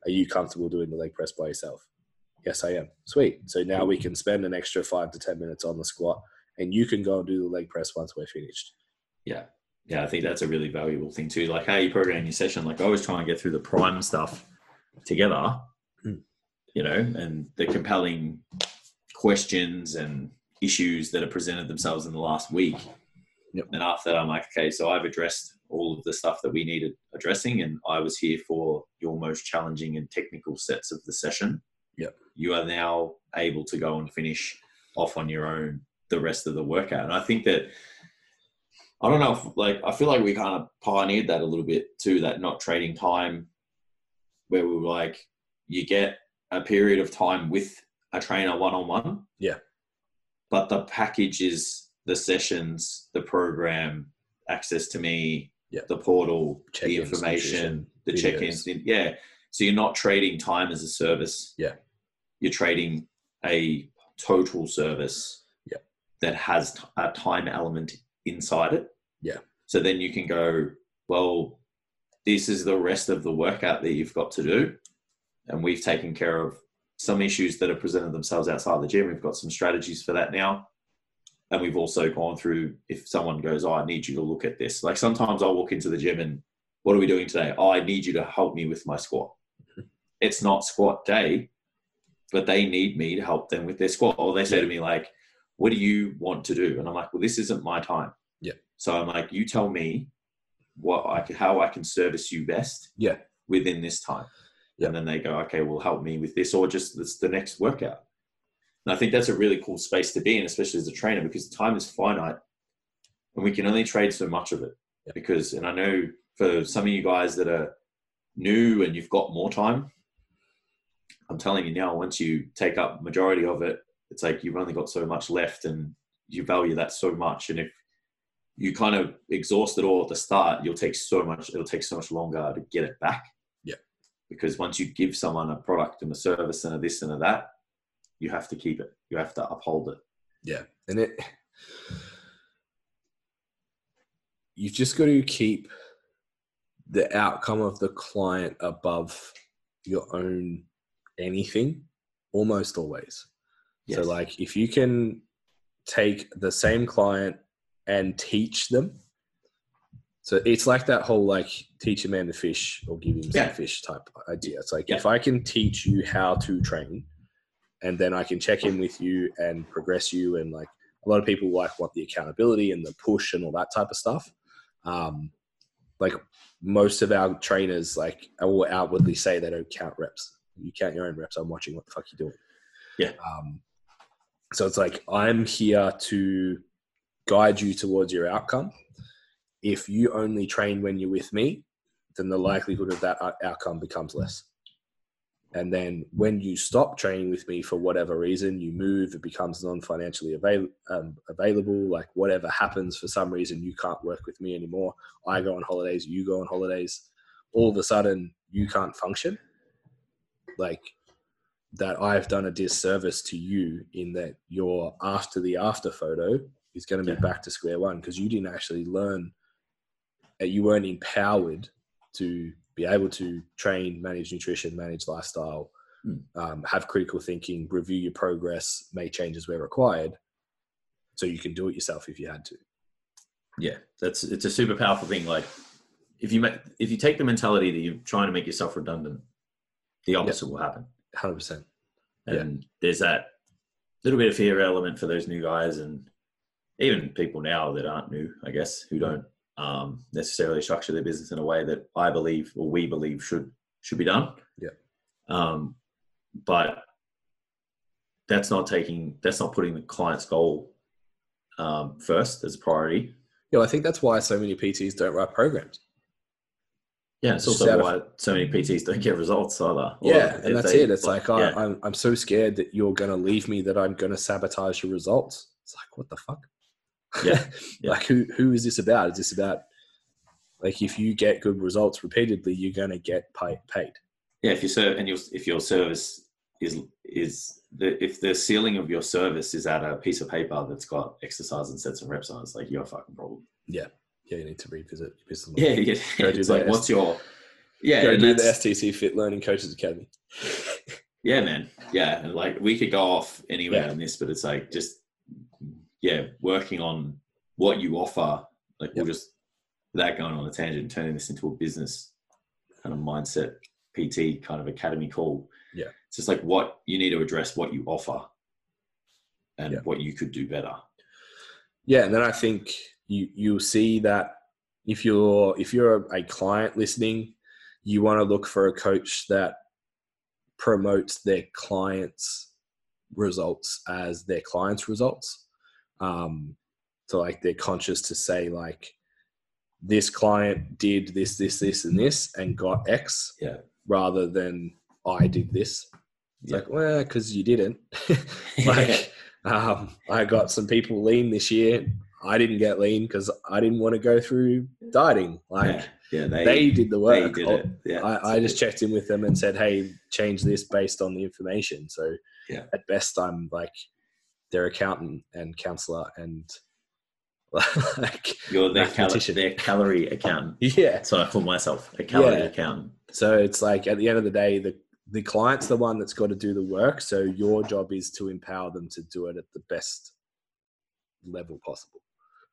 Are you comfortable doing the leg press by yourself? Yes, I am. Sweet. So now we can spend an extra five to ten minutes on the squat, and you can go and do the leg press once we're finished. Yeah. Yeah, I think that's a really valuable thing too. Like how you program your session. Like I always try and get through the prime stuff together, Mm. you know, and the compelling questions and issues that have presented themselves in the last week. Yep. And after that, I'm like, okay, so I've addressed all of the stuff that we needed addressing, and I was here for your most challenging and technical sets of the session. Yep. You are now able to go and finish off on your own the rest of the workout. And I think that I don't know if like I feel like we kind of pioneered that a little bit too, that not trading time where we were like you get a period of time with a trainer one on one. Yeah. But the package is the sessions, the program, access to me, Yeah. the portal, the Check-ins, information, the check-ins. Yeah. So you're not trading time as a service. Yeah. You're trading a total service Yeah. that has a time element inside it. Yeah. So then you can go, well, this is the rest of the workout that you've got to do. And we've taken care of some issues that have presented themselves outside the gym. We've got some strategies for that now. And we've also gone through if someone goes, oh, I need you to look at this. Like sometimes I'll walk into the gym and what are we doing today? Oh, I need you to help me with my squat. Mm-hmm. It's not squat day, but they need me to help them with their squat. Or they say to me, like, what do you want to do? And I'm like, well, this isn't my time. Yeah. So I'm like, you tell me what I can, how I can service you best Yeah. within this time. Yeah. And then they go, okay, well, help me with this, or just this, the next workout. And I think that's a really cool space to be in, especially as a trainer, because time is finite and we can only trade so much of it. Yeah. Because, and I know for some of you guys that are new and you've got more time, I'm telling you now, once you take up majority of it, it's like you've only got so much left and you value that so much. And if you kind of exhaust it all at the start, you'll take so much, it'll take so much longer to get it back. Yeah. Because once you give someone a product and a service and a this and a that, you have to keep it. You have to uphold it. Yeah, and it you've just got to keep the outcome of the client above your own anything almost always. Yes. So like if you can take the same client and teach them. So it's like that whole like teach a man to fish or give him Yeah. some fish type idea. It's like Yeah. if I can teach you how to train and then I can check in with you and progress you and like a lot of people like want the accountability and the push and all that type of stuff. Um, like most of our trainers like will outwardly say they don't count reps. You count your own reps. I'm watching what the fuck you're doing. Yeah. Um, so it's like I'm here to guide you towards your outcome. If you only train when you're with me, then the likelihood of that outcome becomes less. And then when you stop training with me for whatever reason, you move, it becomes non-financially avail- um, available. Like whatever happens for some reason, you can't work with me anymore. I go on holidays, you go on holidays. All of a sudden, you can't function. Like that, I've done a disservice to you in that your after the after photo is going to be Yeah. back to square one because you didn't actually learn. uh, You weren't empowered to be able to train, manage nutrition, manage lifestyle, Hmm. um, have critical thinking, review your progress, make changes where required, so you can do it yourself if you had to. yeah that's it's a super powerful thing like if you make if you take the mentality that you're trying to make yourself redundant the opposite will happen Hundred percent. and there's that little bit of fear element for those new guys and even people now that aren't new i guess who don't um, necessarily structure their business in a way that i believe or we believe should should be done Yeah. um, but that's not taking that's not putting the client's goal um, first as a priority Yeah, I think that's why so many PTs don't write programs. Yeah, it's also out of- why so many PTs don't get results either. Yeah, and that's they- it. It's like I, yeah, I'm, I'm so scared that you're going to leave me that I'm going to sabotage your results. It's like, what the fuck? Yeah, yeah. like, who who is this about? Is this about like if you get good results repeatedly, you're going to get pay, paid? yeah. If you serve and your if your service is is the if the ceiling of your service is at a piece of paper that's got exercise and sets and reps on, it's like you're a fucking problem. Yeah, yeah, you need to revisit your business. Yeah, yeah. Go It's like, S- what's your yeah? Go do the STC Fit Learning Coaches Academy. Yeah, man. Yeah, and like we could go off anywhere Yeah. on this, but it's like just yeah, working on what you offer. Like we'll just that going on a tangent, turning this into a business kind of mindset PT kind of academy call. Yeah. it's just like what you need to address, what you offer, and Yeah. what you could do better. Yeah, and then I think you you'll see that if you're if you're a client listening, you want to look for a coach that promotes their clients' results as their clients' results. Um, so like they're conscious to say like this client did this, this, this, and this, and got X. Yeah. Rather than I did this. It's Yeah. like, well, because you didn't. like um, I got some people lean this year. I didn't get lean because I didn't want to go through dieting. Like yeah, yeah, they they, did the work. did it. Yeah, I, I just checked in with them and said, "Hey, change this based on the information." So Yeah. at best, I'm like their accountant and counselor and like you're their, cal- their calorie accountant. yeah. So I call myself a calorie Yeah. accountant. So it's like at the end of the day, the the client's the one that's got to do the work. So your job is to empower them to do it at the best level possible.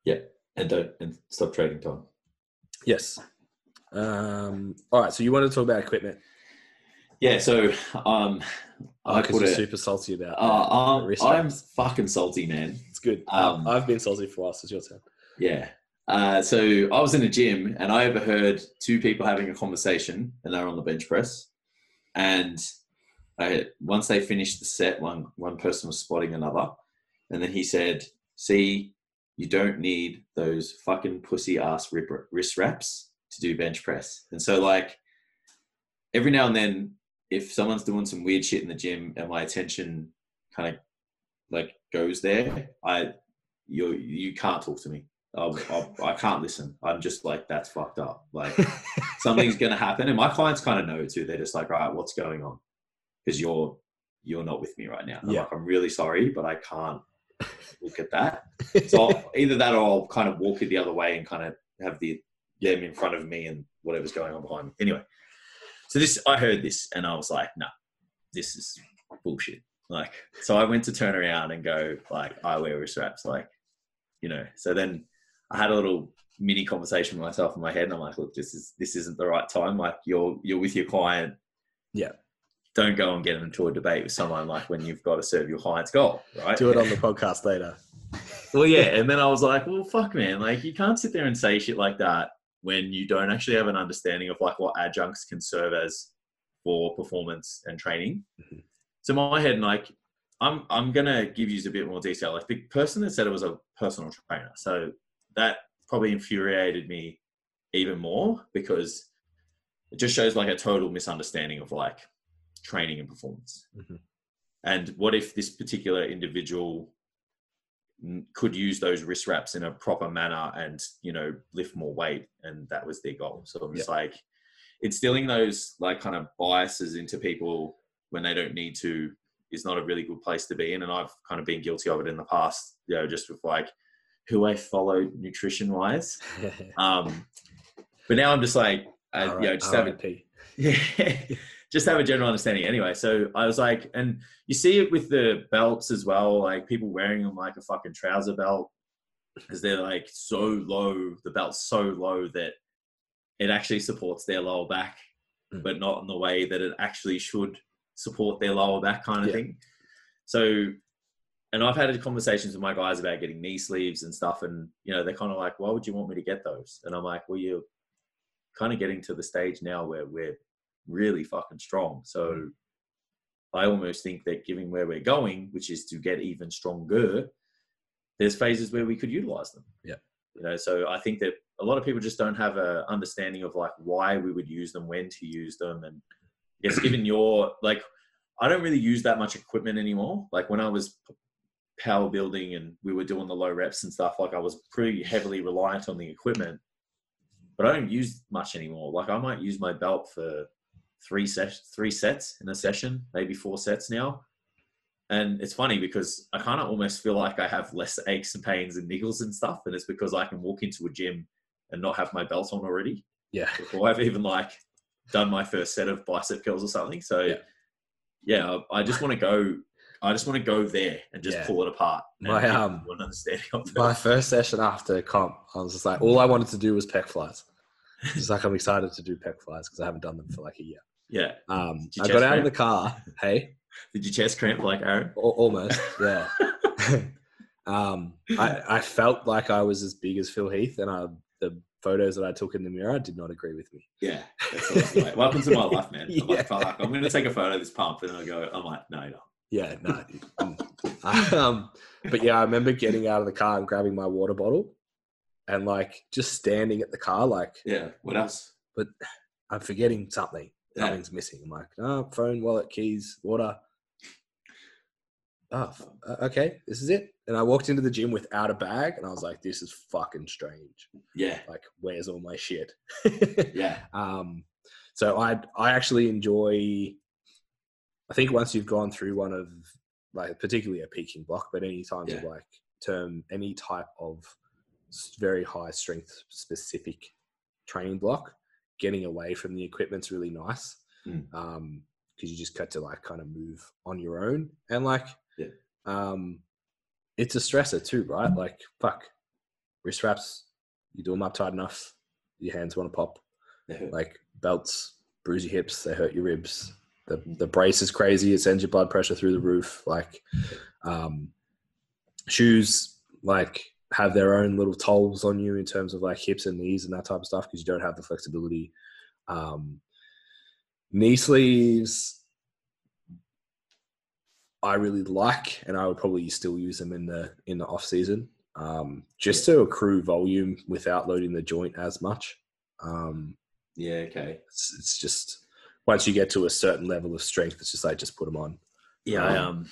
Yeah, and don't and stop trading time. Yes. Um, all right. So you want to talk about equipment? Yeah, so um, I put it. super salty about. Uh, um, I'm fucking salty, man. It's good. um, I've been salty for a while. So it's your turn. Yeah. Uh, so I was in a gym and I overheard two people having a conversation and they were on the bench press. And I, once they finished the set, one one person was spotting another, and then he said, "See, you don't need those fucking pussy ass wrist wraps to do bench press." And so, like, every now and then, if someone's doing some weird shit in the gym and my attention kind of like goes there, I you you can't talk to me. I'll, I'll, I can't listen. I'm just like that's fucked up. Like something's gonna happen, and my clients kind of know too. They're just like, all right, what's going on? Because you're you're not with me right now. I'm Yeah. like, I'm really sorry, but I can't look at that. So I'll, either that, or I'll kind of walk it the other way and kind of have the them in front of me and whatever's going on behind me. Anyway, So this, I heard this and I was like, no, nah, this is bullshit. Like, so I went to turn around and go like, I wear wrist wraps, like, you know. So then I had a little mini conversation with myself in my head, and I'm like, look, this is this isn't the right time. Like, you're you're with your client. Yeah. Don't go and get into a debate with someone like when you've got to serve your client's goal, right? Do it on the podcast later. well, yeah. And then I was like, well, fuck, man. Like, you can't sit there and say shit like that when you don't actually have an understanding of like what adjuncts can serve as for performance and training. Mm-hmm. So my head, like, I'm I'm gonna give you a bit more detail. Like the person that said it was a personal trainer, so that probably infuriated me even more because it just shows like a total misunderstanding of like training and performance. Mm-hmm. And what if this particular individual could use those wrist wraps in a proper manner and you know lift more weight and that was their goal. So i'm just yeah. like instilling those like kind of biases into people when they don't need to is not a really good place to be in and i've kind of been guilty of it in the past you know just with like who i follow nutrition wise um but now i'm just like I, right, you know just have a, yeah just have a general understanding anyway. So I was like, and you see it with the belts as well, like people wearing them like a fucking trouser belt because they're like so low, the belt's so low that it actually supports their lower back, mm. but not in the way that it actually should support their lower back kind of yeah. thing. So, and I've had conversations with my guys about getting knee sleeves and stuff, and you know, they're kind of like, "Why would you want me to get those?" And I'm like, "Well, you're kind of getting to the stage now where we're really fucking strong. So mm. I almost think that given where we're going, which is to get even stronger, there's phases where we could utilize them. Yeah. You know, so I think that a lot of people just don't have a understanding of like why we would use them, when to use them. And yes, given your like I don't really use that much equipment anymore. Like when I was power building and we were doing the low reps and stuff, like I was pretty heavily reliant on the equipment. But I don't use much anymore. Like I might use my belt for three sets, three sets in a session, maybe four sets now. And it's funny because I kind of almost feel like I have less aches and pains and niggles and stuff, and it's because I can walk into a gym and not have my belt on already. Yeah. Before I've even like done my first set of bicep curls or something. So yeah, yeah I, I just want to go. I just want to go there and just yeah. pull it apart. My um, my first session after comp, I was just like, all I wanted to do was pec flies. It's like I'm excited to do pec flies because I haven't done them for like a year. Yeah. Um, I got out cramp? of the car. Hey. Did you chest cramp like Aaron? almost. Yeah. um, I, I felt like I was as big as Phil Heath, and I, the photos that I took in the mirror did not agree with me. Yeah. Like. Welcome to my life, man. I'm yeah. like, fuck, I'm going to take a photo of this pump, and I go, I'm like, no, no. Yeah, no. um, but yeah, I remember getting out of the car and grabbing my water bottle, and like just standing at the car, like, yeah, what else? But I'm forgetting something. Yeah. Something's missing. I'm like, oh, phone, wallet, keys, water. Oh, okay, this is it. And I walked into the gym without a bag, and I was like, this is fucking strange. Yeah. Like, where's all my shit? yeah. Um. So I I actually enjoy. I think once you've gone through one of like particularly a peaking block, but any time yeah. of like term any type of very high strength specific training block, getting away from the equipment's really nice because mm. um, you just get to like kind of move on your own and like yeah. um, it's a stressor too, right? Like fuck, wrist wraps, you do them up tight enough, your hands want to pop. Like belts, bruise your hips, they hurt your ribs. The mm. the brace is crazy; it sends your blood pressure through the roof. Like um, shoes, like have their own little tolls on you in terms of like hips and knees and that type of stuff because you don't have the flexibility. Um, knee sleeves, I really like, and I would probably still use them in the in the off season, um, just yeah. to accrue volume without loading the joint as much. Um, yeah, okay. It's, it's, just once you get to a certain level of strength, it's just like just put them on. Yeah, um,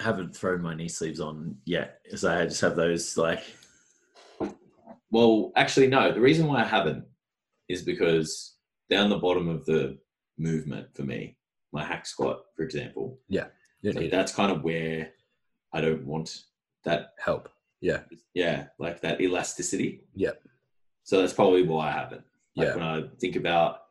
I haven't thrown my knee sleeves on yet, because I just have those like. Well, actually, no. The reason why I haven't is because down the bottom of the movement for me, my hack squat, for example. Yeah, like that's kind of where I don't want that help. Yeah, yeah, like that elasticity. Yeah. So that's probably why I haven't. Like yeah. When I think about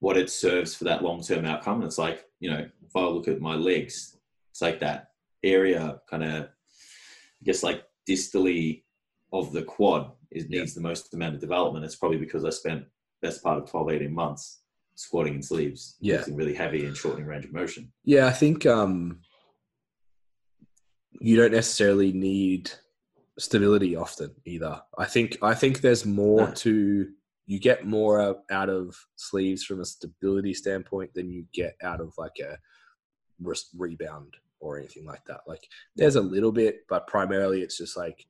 what it serves for that long term outcome. And it's like, you know, if I look at my legs, it's like that area kind of, I guess, like distally of the quad is Yeah. needs the most amount of development. It's probably because I spent best part of 12, 18 months squatting in sleeves, Yeah. lifting really heavy and shortening range of motion. Yeah, I think um, you don't necessarily need stability often either. I think I think there's more No. to you get more out of sleeves from a stability standpoint than you get out of like a re- rebound or anything like that. Like there's a little bit, but primarily it's just like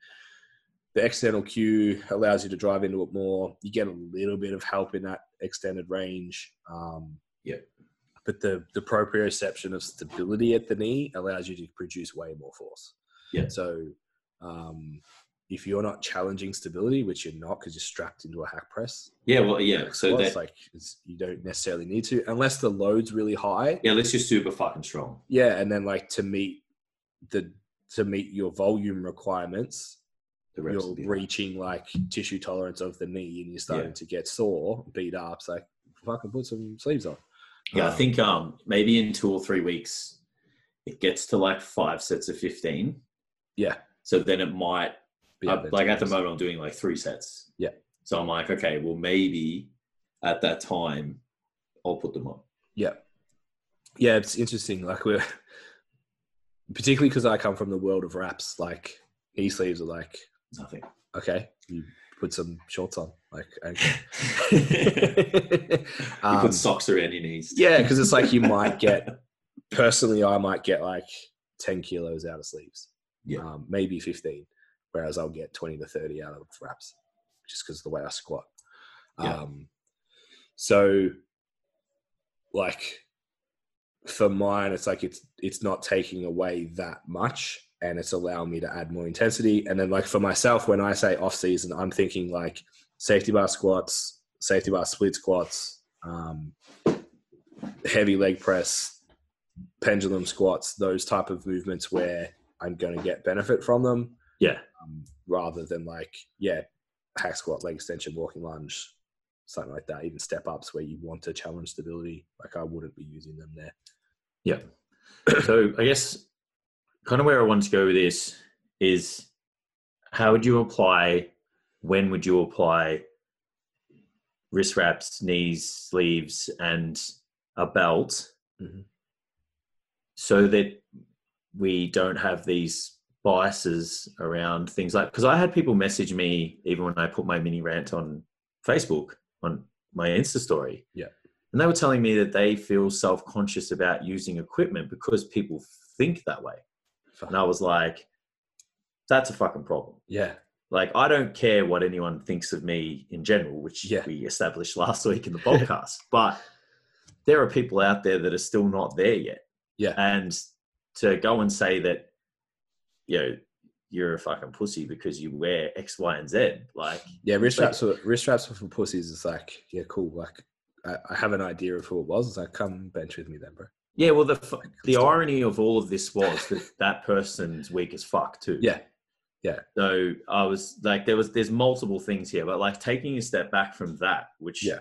the external cue allows you to drive into it more. You get a little bit of help in that extended range. Um, Yeah. But the the proprioception of stability at the knee allows you to produce way more force. Yeah. So um, if you're not challenging stability, which you're not because you're strapped into a hack press, Yeah, well, yeah. So well, that, it's like it's, you don't necessarily need to unless the load's really high. yeah, let's just super fucking strong. Yeah, and then like to meet the to meet your volume requirements, you're reaching like tissue tolerance of the knee, and you're starting Yeah. to get sore, beat up. So like fucking put some sleeves on. Yeah, I Um, think um maybe in two or three weeks it gets to like five sets of fifteen. yeah. So then it might be uh, like at the moment I'm doing like three sets. Yeah. So I'm like, okay, well maybe at that time I'll put them on. Yeah, yeah, it's interesting. Like we're particularly because I come from the world of wraps. Like knee sleeves are like Nothing. okay, you put some shorts on. Like you okay. um, put socks around your knees. yeah, because it's like you might get personally, I might get like ten kilos out of sleeves. Yeah. um, maybe fifteen, whereas I'll get twenty to thirty out of wraps, just because of the way I squat. Yeah. Um, so, like for mine, it's like it's it's not taking away that much, and it's allowing me to add more intensity. And then, like for myself, when I say off season, I'm thinking like safety bar squats, safety bar split squats, um, heavy leg press, pendulum squats, those type of movements where I'm going to get benefit from them, Yeah. Um, rather than like yeah, hack squat, leg extension, walking lunge, something like that. Even step ups where you want to challenge stability, like I wouldn't be using them there. Yeah. so I guess kind of where I want to go with this is how would you apply, when would you apply wrist wraps, knees, sleeves, and a belt Mhm. so that we don't have these biases around things like, because I had people message me even when I put my mini rant on Facebook, on my Insta story. Yeah. And they were telling me that they feel self conscious about using equipment because people think that way. And I was like, that's a fucking problem. Yeah, Like, I don't care what anyone thinks of me in general, which Yeah. we established last week in the podcast, but there are people out there that are still not there yet. Yeah. And to go and say that, you know, you're a fucking pussy because you wear X, Y, and Z, like, yeah. Wrist Like- wraps, for, wrist wraps for pussies is like yeah, cool. Like I, I have an idea of who it was. It's like come bench with me then, bro. yeah, well, the, the Stop. irony of all of this was that that person's weak as fuck, too. Yeah, yeah, So I was like, there was there's multiple things here, but like taking a step back from that, which Yeah.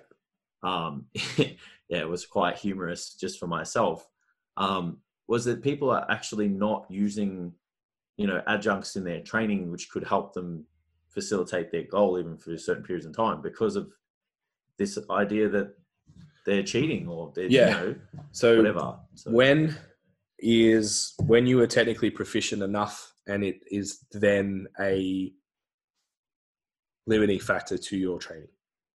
um, yeah, it was quite humorous just for myself. Um, was that people are actually not using, you know, adjuncts in their training, which could help them facilitate their goal even for certain periods of time because of this idea that they're cheating or they're, Yeah. you know, So whatever. So, when is when you are technically proficient enough and it is then a limiting factor to your training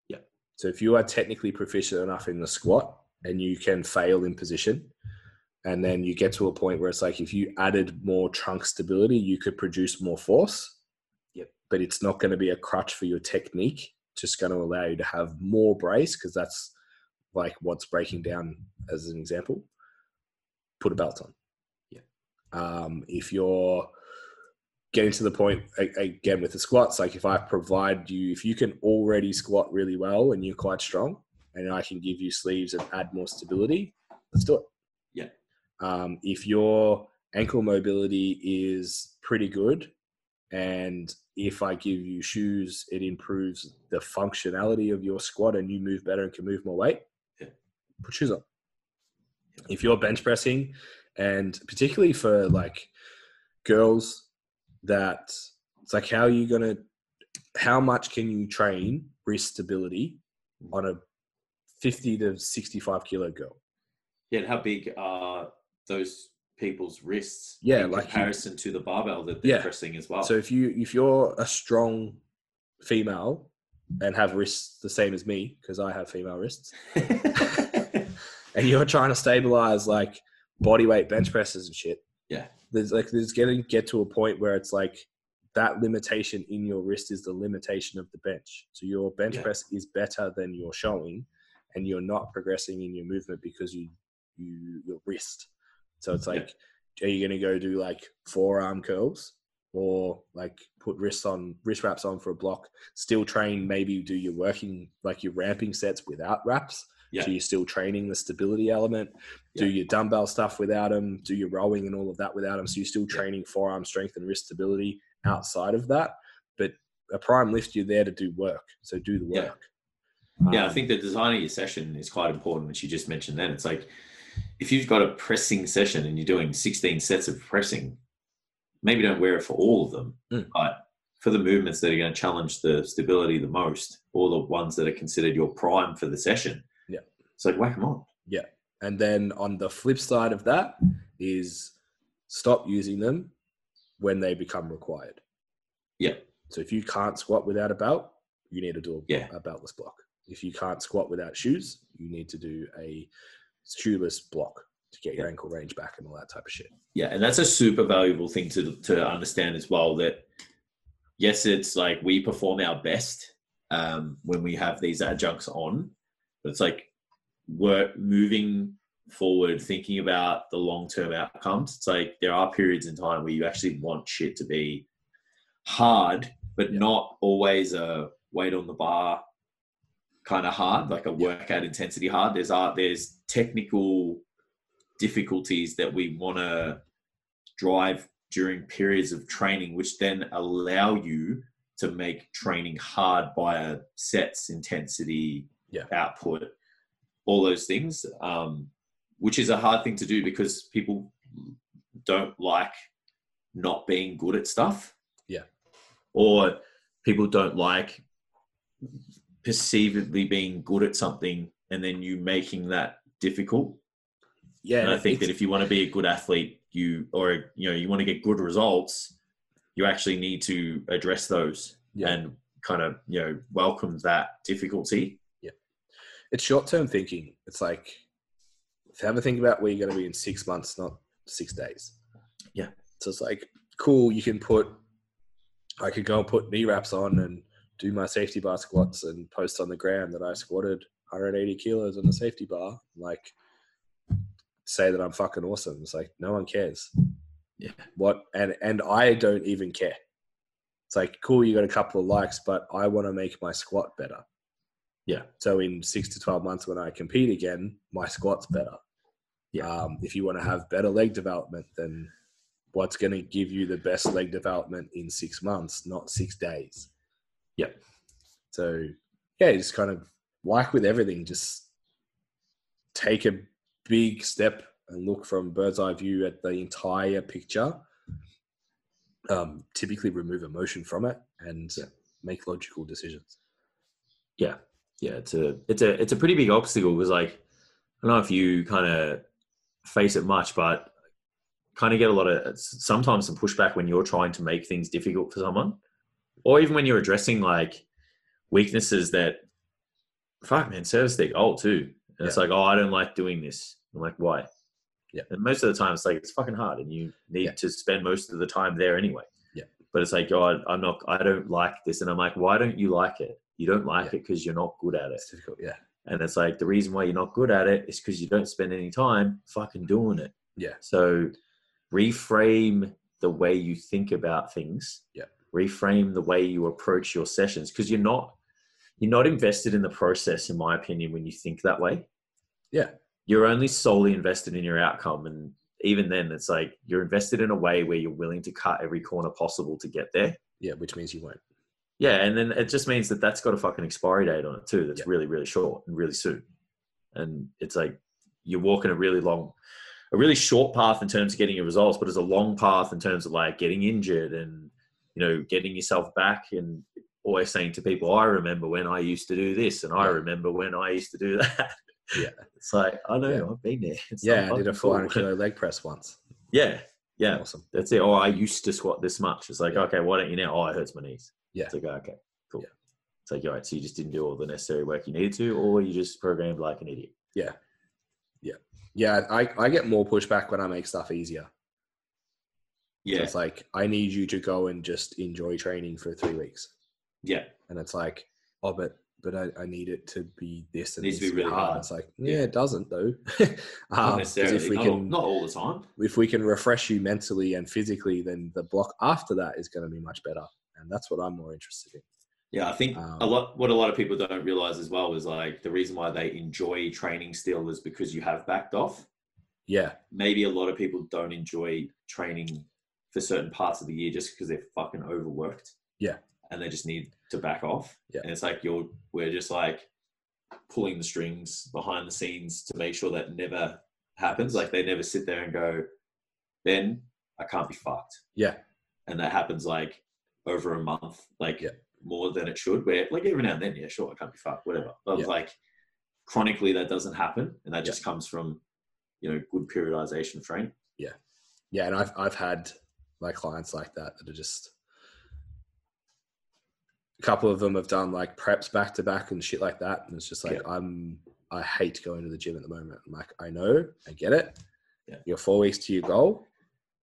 Yeah. so if you are technically proficient enough in the squat and you can fail in position and then you get to a point where it's like if you added more trunk stability you could produce more force Yep. but it's not going to be a crutch for your technique just going to allow you to have more brace because that's like what's breaking down as an example put a belt on. Yeah. Um, if you're getting to the point again with the squats, like if I provide you, if you can already squat really well and you're quite strong, and I can give you sleeves and add more stability, let's do it. Yeah. Um, if your ankle mobility is pretty good, and if I give you shoes, it improves the functionality of your squat and you move better and can move more weight. Yeah. put shoes on. If you're bench pressing, and particularly for like girls, that it's like how are you gonna, how much can you train wrist stability on a 50 to 65 kilo girl? Yeah, and how big are those people's wrists? Yeah, in like you- comparison to the barbell that they're Yeah. pressing as well. So if you if you're a strong female and have wrists the same as me because I have female wrists, and you're trying to stabilize like body weight bench presses and shit. Yeah. There's like there's getting get to a point where it's like that limitation in your wrist is the limitation of the bench. So your bench Yeah. press is better than you're showing, and you're not progressing in your movement because you you your wrist. So it's Yeah. like, are you going to go do like forearm curls or like put wrists on wrist wraps on for a block? Still train, maybe do your working like your ramping sets without wraps. Yeah. So you're still training the stability element. Do Yeah. your dumbbell stuff without them. Do your rowing and all of that without them. So you're still Yeah. training forearm strength and wrist stability outside of that. But a prime lift, you're there to do work. So do the work. Yeah, I Um, think the design of your session is quite important, which you just mentioned then. It's like if you've got a pressing session and you're doing 16 sets of pressing, maybe don't wear it for all of them, Mm. but for the movements that are going to challenge the stability the most, or the ones that are considered your prime for the session, Yeah. So like whack them on. Yeah. And then on the flip side of that is stop using them when they become required. Yeah. So if you can't squat without a belt, you need to do a, Yeah. a beltless block. If you can't squat without shoes, you need to do a shoeless block to get your ankle range back and all that type of shit. Yeah, and that's a super valuable thing to to understand as well. That yes, it's like we perform our best um, when we have these adjuncts on, but it's like we're moving forward, thinking about the long term outcomes. It's like there are periods in time where you actually want shit to be hard, but Yeah. not always a weight on the bar kind of hard, like a workout intensity hard. There's art, there's technical difficulties that we want to drive during periods of training, which then allow you to make training hard via sets, intensity, Yeah. output, all those things, um, which is a hard thing to do because people don't like not being good at stuff. Yeah. Or people don't like perceivably being good at something and then you making that difficult. Yeah. And I think that if you want to be a good athlete, you or you know you want to get good results, you actually need to address those Yeah. and kind of you know welcome that difficulty. Yeah. It's short term thinking. It's like have a think about where you're going to be in six months, not six days. Yeah. So it's like cool. You can put. I could go and put knee wraps on and do my safety bar squats and post on the gram that I squatted 180 kilos on the safety bar. Like say that I'm fucking awesome. It's like no one cares. Yeah. What and and I don't even care. It's like cool. You got a couple of likes, but I want to make my squat better. Yeah. So in six to twelve months, when I compete again, my squat's better. Yeah. Um, if you want to have better leg development, then what's going to give you the best leg development in six months, not six days? Yep. So yeah, just kind of like with everything, just take a big step and look from bird's eye view at the entire picture. Um, typically remove emotion from it and Yeah. make logical decisions. Yeah, yeah, it's a it's a it's a pretty big obstacle because like I don't know if you kind of face it much, but kind of get a lot of sometimes some pushback when you're trying to make things difficult for someone, or even when you're addressing like weaknesses that fuck man serves their goal oh, too. And it's like, oh, I don't like doing this. I'm like, why? Yeah. And most of the time, it's like it's fucking hard, and you need Yeah. to spend most of the time there anyway. Yeah. But it's like, God, I'm not. I don't like this, and I'm like, why don't you like it? You don't like Yeah. it because you're not good at it. It's difficult. Yeah. And it's like the reason why you're not good at it is because you don't spend any time fucking doing it. Yeah. So reframe the way you think about things. Yeah. Reframe the way you approach your sessions because you're not you're not invested in the process, in my opinion, when you think that way. Yeah. You're only solely invested in your outcome. And even then it's like you're invested in a way where you're willing to cut every corner possible to get there. Yeah. Which means you won't. Yeah, and then it just means that that's got a fucking expiry date on it too. That's Yeah. really, really short and really soon. and it's like you're walking a really long, a really short path in terms of getting your results, but it's a long path in terms of like getting injured and you know getting yourself back and always saying to people, I remember when I used to do this, and I remember when I used to do that. Yeah. It's like I know Yeah. I've been there. It's yeah, not I did a fucking cool. 400 kilo leg press once. Yeah, yeah, Awesome. that's it. Oh, I used to squat this much. It's like Yeah. okay, why don't you now? Oh, it hurts my knees. Yeah. It's like oh, okay, cool. Yeah. It's like all right, so you just didn't do all the necessary work you needed to, or you just programmed like an idiot. Yeah. Yeah. Yeah, I, I get more pushback when I make stuff easier. So Yeah, It's like, I need you to go and just enjoy training for three weeks. yeah, And it's like, oh, but but I, I need it to be this and Needs needs to be really hard. It's like, Yeah. yeah, it doesn't though. not um, if we not, all- can not all the time. if we can refresh you mentally and physically, then the block after that is going to be much better. And that's what I'm more interested in. Yeah, I think Um, a lot. What a lot of people don't realize as well is like the reason why they enjoy training still is because you have backed off. Yeah, maybe a lot of people don't enjoy training for certain parts of the year just because they're fucking overworked. Yeah. And they just need to back off. Yeah. And it's like you're we're just like pulling the strings behind the scenes to make sure that never happens. Like they never sit there and go, Ben, I can't be fucked. yeah, And that happens like over a month, like Yeah. more than it should. Where like every now and then, yeah, sure, I can't be fucked, whatever. But Yeah. like chronically that doesn't happen. And that Yeah. just comes from, you know, good periodization training. Yeah. Yeah. And I've I've had like clients like that that are just a couple of them have done like preps back to back and shit like that, and it's just like Yeah. I'm I hate going to the gym at the moment. I'm like I know, I get it. Yeah. You're four weeks to your goal,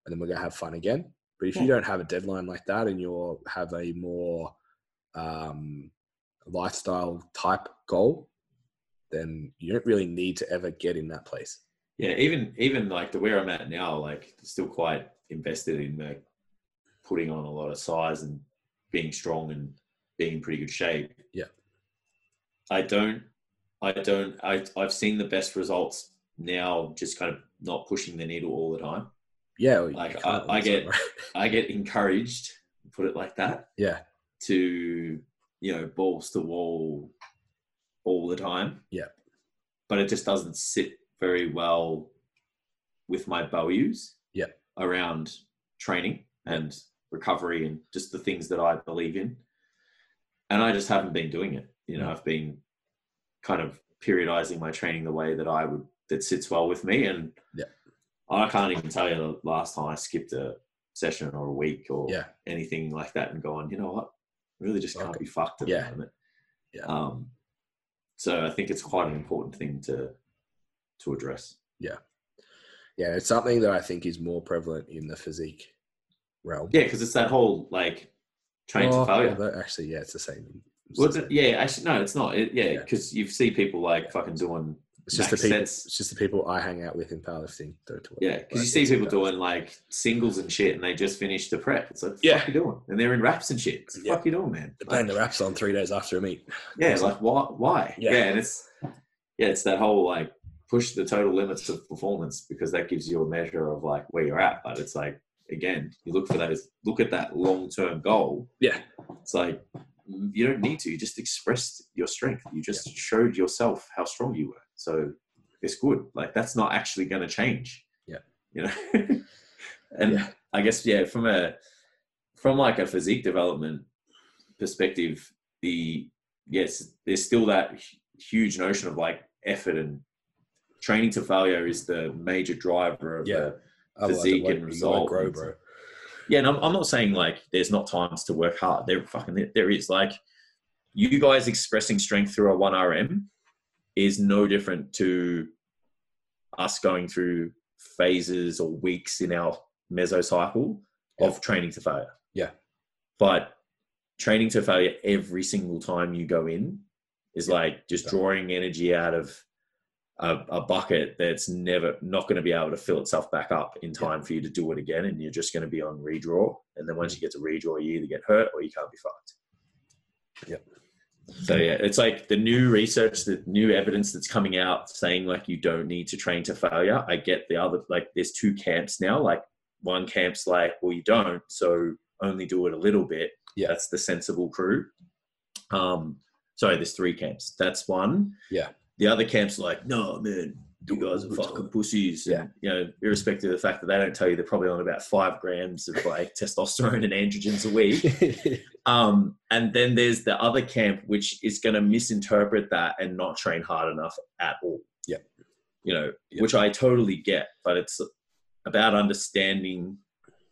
and then we're gonna have fun again. But if you don't have a deadline like that, and you're have a more um, lifestyle type goal, then you don't really need to ever get in that place. Yeah, even even like the where I'm at now, like still quite invested in like putting on a lot of size and being strong and being in pretty good shape. Yeah. I don't I don't I I've seen the best results now just kind of not pushing the needle all the time. Yeah, well, Like, I- I get- right? I get encouraged, put it like that, yeah, to you know, balls to wall all the time. Yeah. But it just doesn't sit very well with my values. Yeah. Around training and recovery and just the things that I believe in. And I just haven't been doing it. You know. I've been kind of periodizing my training the way that I would that sits well with me. And Yeah. I can't even tell you the last time I skipped a session or a week or yeah, anything like that and going, you know what, I really just can't Okay. be fucked at Yeah. the moment. Yeah. Um, so I think it's quite an important thing to to address. yeah. Yeah, it's something that I think is more prevalent in the physique realm. Yeah, because it's that whole like train Oh, to failure. although actually, yeah, it's the same. It's, Well, the it's- same. yeah, actually, no, it's not. It, yeah, Yeah. because you see people like fucking doing. It's just the people. sets. It's just the people I hang out with in powerlifting. Don't do. Yeah, because you see people doing like singles and shit, and they just finished the prep. It's like, what Yeah. fuck you doing? And they're in wraps and shit. What the Yeah. fuck you doing, man? They're playing the wraps on three days after a meet. Yeah, like why? Why? Yeah. Yeah. and it's yeah, it's that whole like push the total limits of performance because that gives you a measure of like where you're at. But it's like again, you look for that as look at that long term goal. Yeah. It's like you don't need to. You just expressed your strength. You just showed yourself how strong you were. So it's good. Like that's not actually going to change. Yeah. You know. and Yeah. I guess yeah, from a from like a physique development perspective, the yes, there's still that huge notion of like effort and training to failure is the major driver of Yeah. the Physique and result grow, bro. yeah, and I'm, I'm not saying like there's not times to work hard. There fucking there is like you guys expressing strength through a one RM is no different to us going through phases or weeks in our mesocycle of training to failure. Yeah. But training to failure every single time you go in is Yeah. like just drawing energy out of a, a bucket that's never not going to be able to fill itself back up in time for you to do it again, and you're just going to be on redraw. And then once you get to redraw, you either get hurt or you can't be fucked. Yep. So yeah, it's like the new research, the new evidence that's coming out saying like you don't need to train to failure. I get the other like there's two camps now. Like one camp's like, well, you don't, so only do it a little bit. Yeah. That's the sensible crew. Um, sorry, there's three camps. That's one. Yeah. The other camps like, no, man, you guys are fucking pussies. Yeah. And, you know, irrespective of the fact that they don't tell you they're probably on about five grams of like testosterone and androgens a week. Um, and then there's the other camp, which is going to misinterpret that and not train hard enough at all. Yeah. You know, which I totally get, but it's about understanding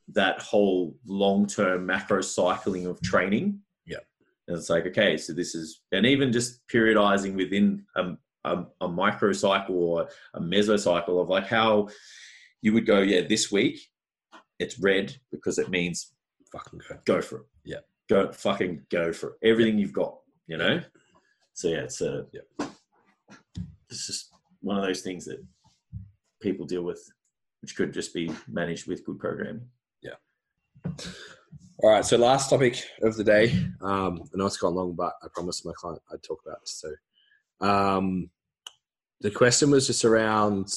that whole long term macro cycling of training. Yeah. And it's like, okay, so this is, and even just periodizing within a, a, a microcycle or a mesocycle of like how you would go, yeah, this week it's red because it means Fucking go. go for it. Yeah. Go fucking go for it. Everything you've got, you know? So yeah, it's a Yeah. it's just one of those things that people deal with, which could just be managed with good programming. Yeah. All right. So last topic of the day. Um, I know it's gone long, but I promised my client I'd talk about this. So, um, the question was just around.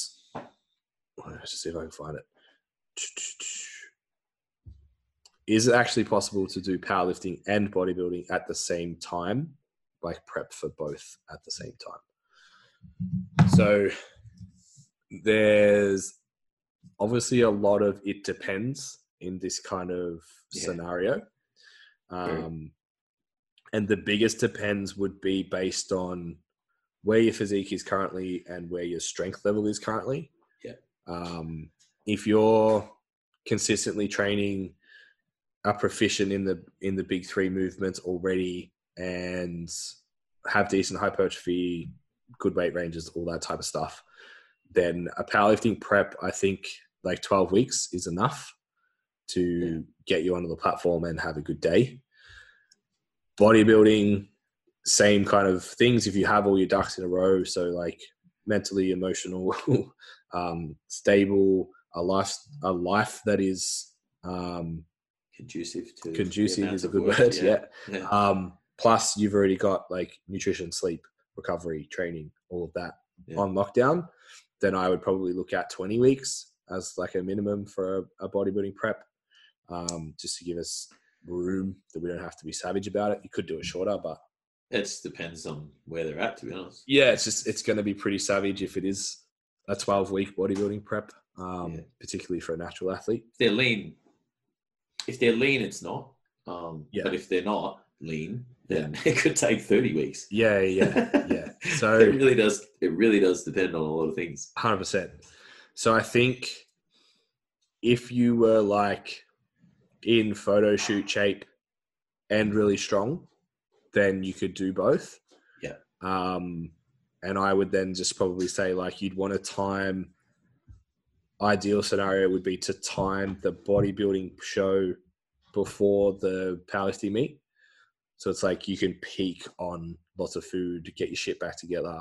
Let's see if I can find it. Is it actually possible to do powerlifting and bodybuilding at the same time, like prep for both at the same time? So, there's obviously a lot of it depends in this kind of Yeah. scenario. Um, and the biggest depends would be based on where your physique is currently and where your strength level is currently. Yeah. Um, if you're consistently training are proficient in the in the big three movements already and have decent hypertrophy, good weight ranges, all that type of stuff, then a powerlifting prep, I think like 12 weeks is enough to Yeah. get you onto the platform and have a good day. Bodybuilding, same kind of things. If you have all your ducks in a row, so like mentally, emotional, um, stable, a life, a life that is um, Conducive to conducive is a good work, word. Yeah. yeah. Um, plus, you've already got like nutrition, sleep, recovery, training, all of that Yeah. on lockdown. Then I would probably look at 20 weeks as like a minimum for a, a bodybuilding prep, um, just to give us room that we don't have to be savage about it. You could do it shorter, but It depends on where they're at, to be honest. yeah, it's just it's going to be pretty savage if it is a 12 week bodybuilding prep, um, Yeah. particularly for a natural athlete. If they're lean, if they're lean, it's not. Um, Yeah. But if they're not lean, then it could take 30 weeks. Yeah, yeah, yeah. So it really does. It really does depend on a lot of things. Hundred percent. So I think if you were like in photo shoot shape and really strong, then you could do both. Yeah. Um, and I would then just probably say like you'd want to time. Ideal scenario would be to time the bodybuilding show before the powerlifting meet. So it's like you can peak on lots of food, get your shit back together,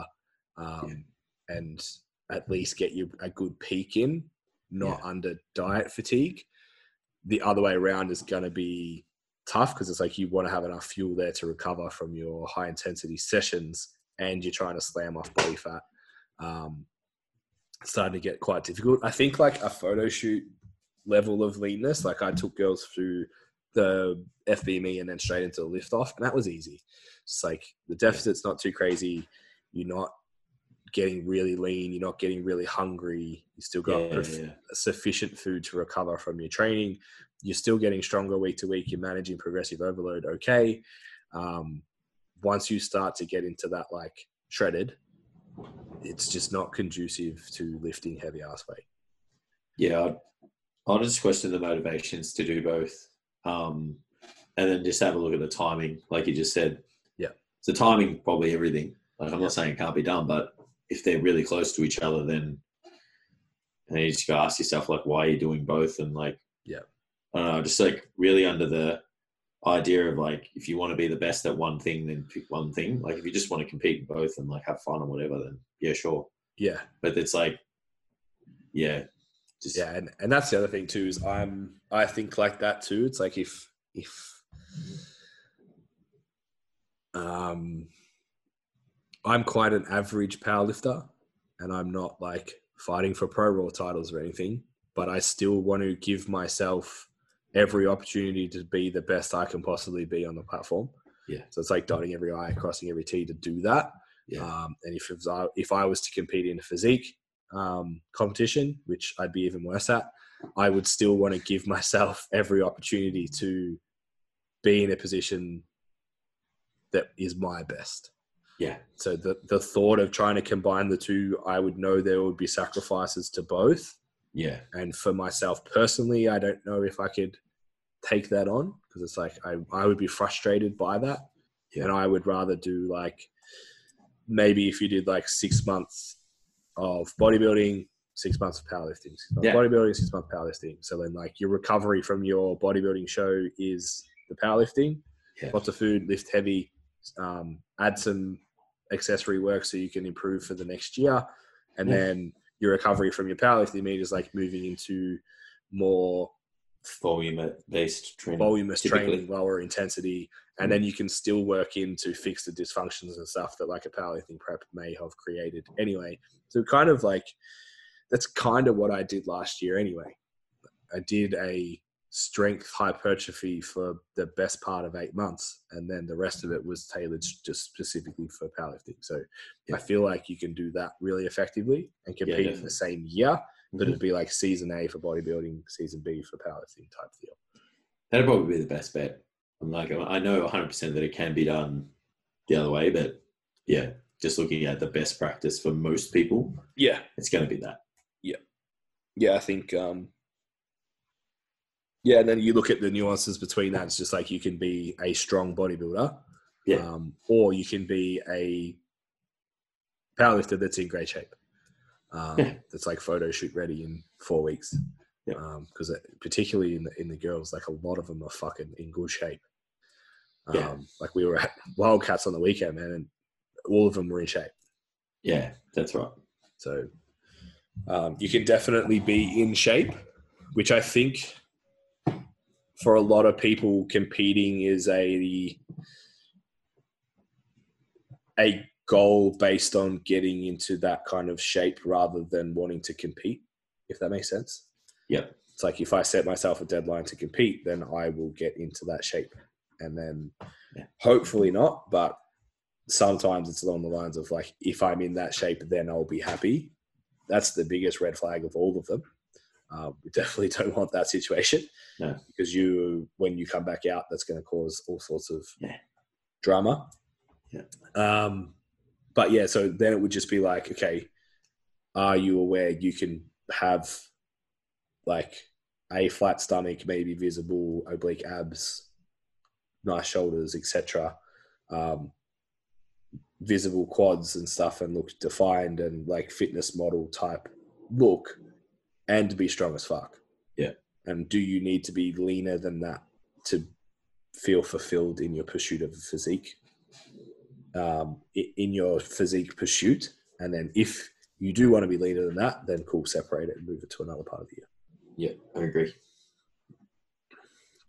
um, and at least get you a good peak in, not Yeah. under diet fatigue. The other way around is going to be tough because it's like you want to have enough fuel there to recover from your high intensity sessions and you're trying to slam off body fat. Um, starting to get quite difficult. I think like a photo shoot level of leanness, like I took girls through the FBME and then straight into the lift off, and that was easy. It's like the deficit's not too crazy. You're not getting really lean. You're not getting really hungry. You still got Yeah, yeah. sufficient food to recover from your training. You're still getting stronger week to week. You're managing progressive overload okay. Um, once you start to get into that like shredded, it's just not conducive to lifting heavy ass weight. Yeah, I'd, I'll just question the motivations to do both, um, and then just have a look at the timing, like you just said. Yeah. So timing probably everything. Like I'm Yeah. not saying it can't be done, but if they're really close to each other, then and you just gotta ask yourself like, why are you doing both? And like, Yeah. I don't know, just like really under the idea of like, if you want to be the best at one thing, then pick one thing. Like if you just want to compete in both and like have fun or whatever, then yeah, sure. Yeah, But it's like, yeah, just yeah, and, and that's the other thing too is I'm I think like that too. It's like if if um I'm quite an average powerlifter and I'm not like fighting for pro raw titles or anything, but I still want to give myself every opportunity to be the best I can possibly be on the platform. Yeah. So it's like dotting every I, crossing every T to do that. Yeah. Um, and if was, I- if I was to compete in a physique um, competition, which I'd be even worse at, I would still want to give myself every opportunity to be in a position that is my best. Yeah. So the the thought of trying to combine the two, I would know there would be sacrifices to both. Yeah. And for myself personally, I don't know if I could take that on because it's like I, I would be frustrated by that. Yeah. And I would rather do like maybe if you did like six months of bodybuilding, six months of powerlifting, six months Yeah. bodybuilding, six months powerlifting. So then like your recovery from your bodybuilding show is the powerlifting, Yeah. lots of food, lift heavy, um, add some accessory work so you can improve for the next year. And Yeah. then your recovery from your powerlifting meet is like moving into more Volume based training. voluminous typically. training, lower intensity, and then you can still work in to fix the dysfunctions and stuff that like a powerlifting prep may have created anyway. So kind of like that's kind of what I did last year anyway. I did a strength hypertrophy for the best part of eight months, and then the rest of it was tailored just specifically for powerlifting. So Yeah. I feel like you can do that really effectively and compete in the same year, but Mhm. it'd be like season A for bodybuilding, season B for powerlifting type deal. That'd probably be the best bet. I'm like, I know 100% that it can be done the other way, but yeah, just looking at the best practice for most people, Yeah, it's going to be that. Yeah, yeah, I think. um Yeah, and then you look at the nuances between that. It's just like you can be a strong bodybuilder, Yeah. um, or you can be a powerlifter that's in great shape. Um, Yeah. That's like photo shoot ready in four weeks. Yeah. Because particularly in the, in the girls, like a lot of them are fucking in good shape. Um, Yeah. Like we were at Wildcats on the weekend, man, and all of them were in shape. Yeah, that's right. So um, you can definitely be in shape, which I think for a lot of people competing is a a goal based on getting into that kind of shape rather than wanting to compete, if that makes sense. Yeah. It's like if I set myself a deadline to compete, then I will get into that shape. And then Yeah. hopefully not, but sometimes it's along the lines of like, if I'm in that shape, then I'll be happy. That's the biggest red flag of all of them. Uh, we definitely don't want that situation. No. Because you, when you come back out, that's going to cause all sorts of Yeah. drama. Yeah. Um, but yeah, so then it would just be like, okay, are you aware you can have like a flat stomach, maybe visible oblique abs, nice shoulders, etc. Um, visible quads and stuff, and look defined and like fitness model type look, and to be strong as fuck. Yeah. And do you need to be leaner than that to feel fulfilled in your pursuit of physique? Um, in your physique pursuit, and then if you do want to be leaner than that, then cool, separate it and move it to another part of the year. Yeah, I agree.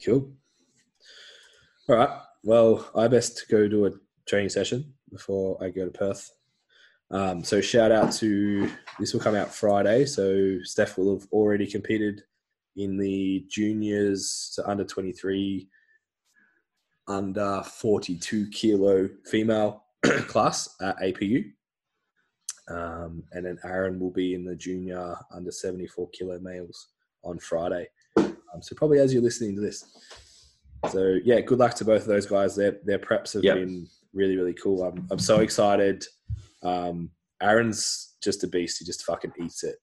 Cool. All right. Well, I best go do a training session before I go to Perth. Um, so shout out to this will come out Friday. So Steph will have already competed in the juniors to under 23, under 42 kilo female class at APU. Um, and then Aaron will be in the junior under 74 kilo males on Friday. Um, so probably as you're listening to this. So yeah, good luck to both of those guys. Their their preps have Yep. been really really cool. I'm I'm so excited. Um, Aaron's just a beast. He just fucking eats it.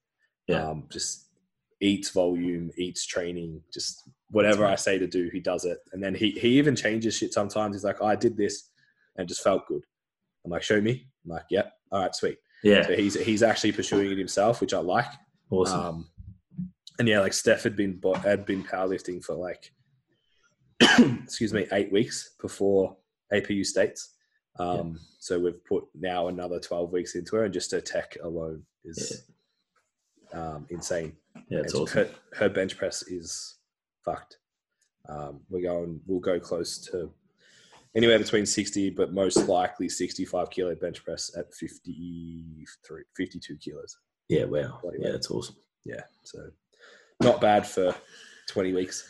Yeah. Um, just eats volume, eats training. Just whatever I say to do, he does it. And then he he even changes shit sometimes. He's like, oh, I did this, and just felt good. I'm like, show me. I'm like, yep. All right, sweet. Yeah, So he's he's actually pursuing it himself, which I like. awesome. Um, and yeah, like Steph had been had been powerlifting for like, excuse me, eight weeks before APU states. Um, So we've put now another twelve weeks into her, and just her tech alone is um, insane. yeah, it's And awesome. Her, her bench press is fucked. Um, we're going. We'll go close to anywhere between sixty, but most likely sixty-five kilo bench press at 53, 52 kilos. Yeah, wow. Bloody Yeah, it's awesome. Yeah, so not bad for 20 weeks.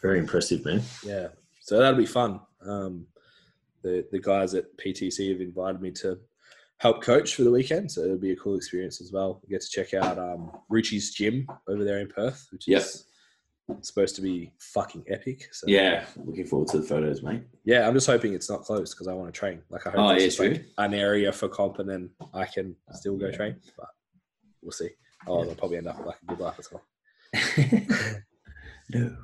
Very impressive, man. Yeah, so that'll be fun. Um, the the guys at PTC have invited me to help coach for the weekend, so it'll be a cool experience as well. We get to check out um, Ruchi's gym over there in Perth, which is supposed to be fucking epic. So Yeah, looking forward to the photos, mate. yeah, I'm just hoping it's not closed because I want to train. Like I hope Oh, it's yeah, like an area for comp, and then I can still go train. But we'll see. Oh, they'll probably end up with like a good life as well. no.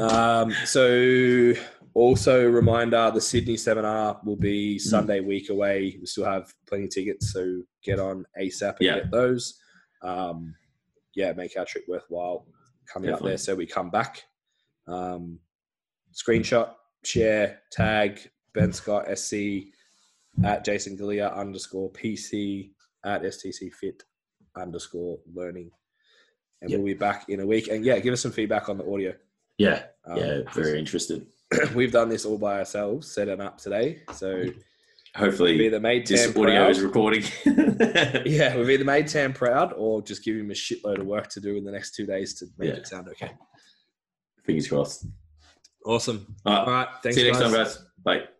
um, so also reminder the sydney seminar will be sunday week away. We still have plenty of tickets so get on asap and Yeah. get those. Um, yeah make our trip worthwhile coming up there so we come back. Um, screenshot share tag ben scott sc at jason Galea underscore pc at stc fit underscore learning. And Yep. we'll be back in a week. And yeah give us some feedback on the audio. Yeah, um, yeah, very interested. we've done this all by ourselves, set it up today. So we've Hopefully, either made this Tam audio proud. is recording. Yeah, we've either made Tam proud or just give him a shitload of work to do in the next two days to make Yeah. it sound okay. Fingers crossed. Awesome. All right. All right. Thanks, See you next guys. time, guys. Bye.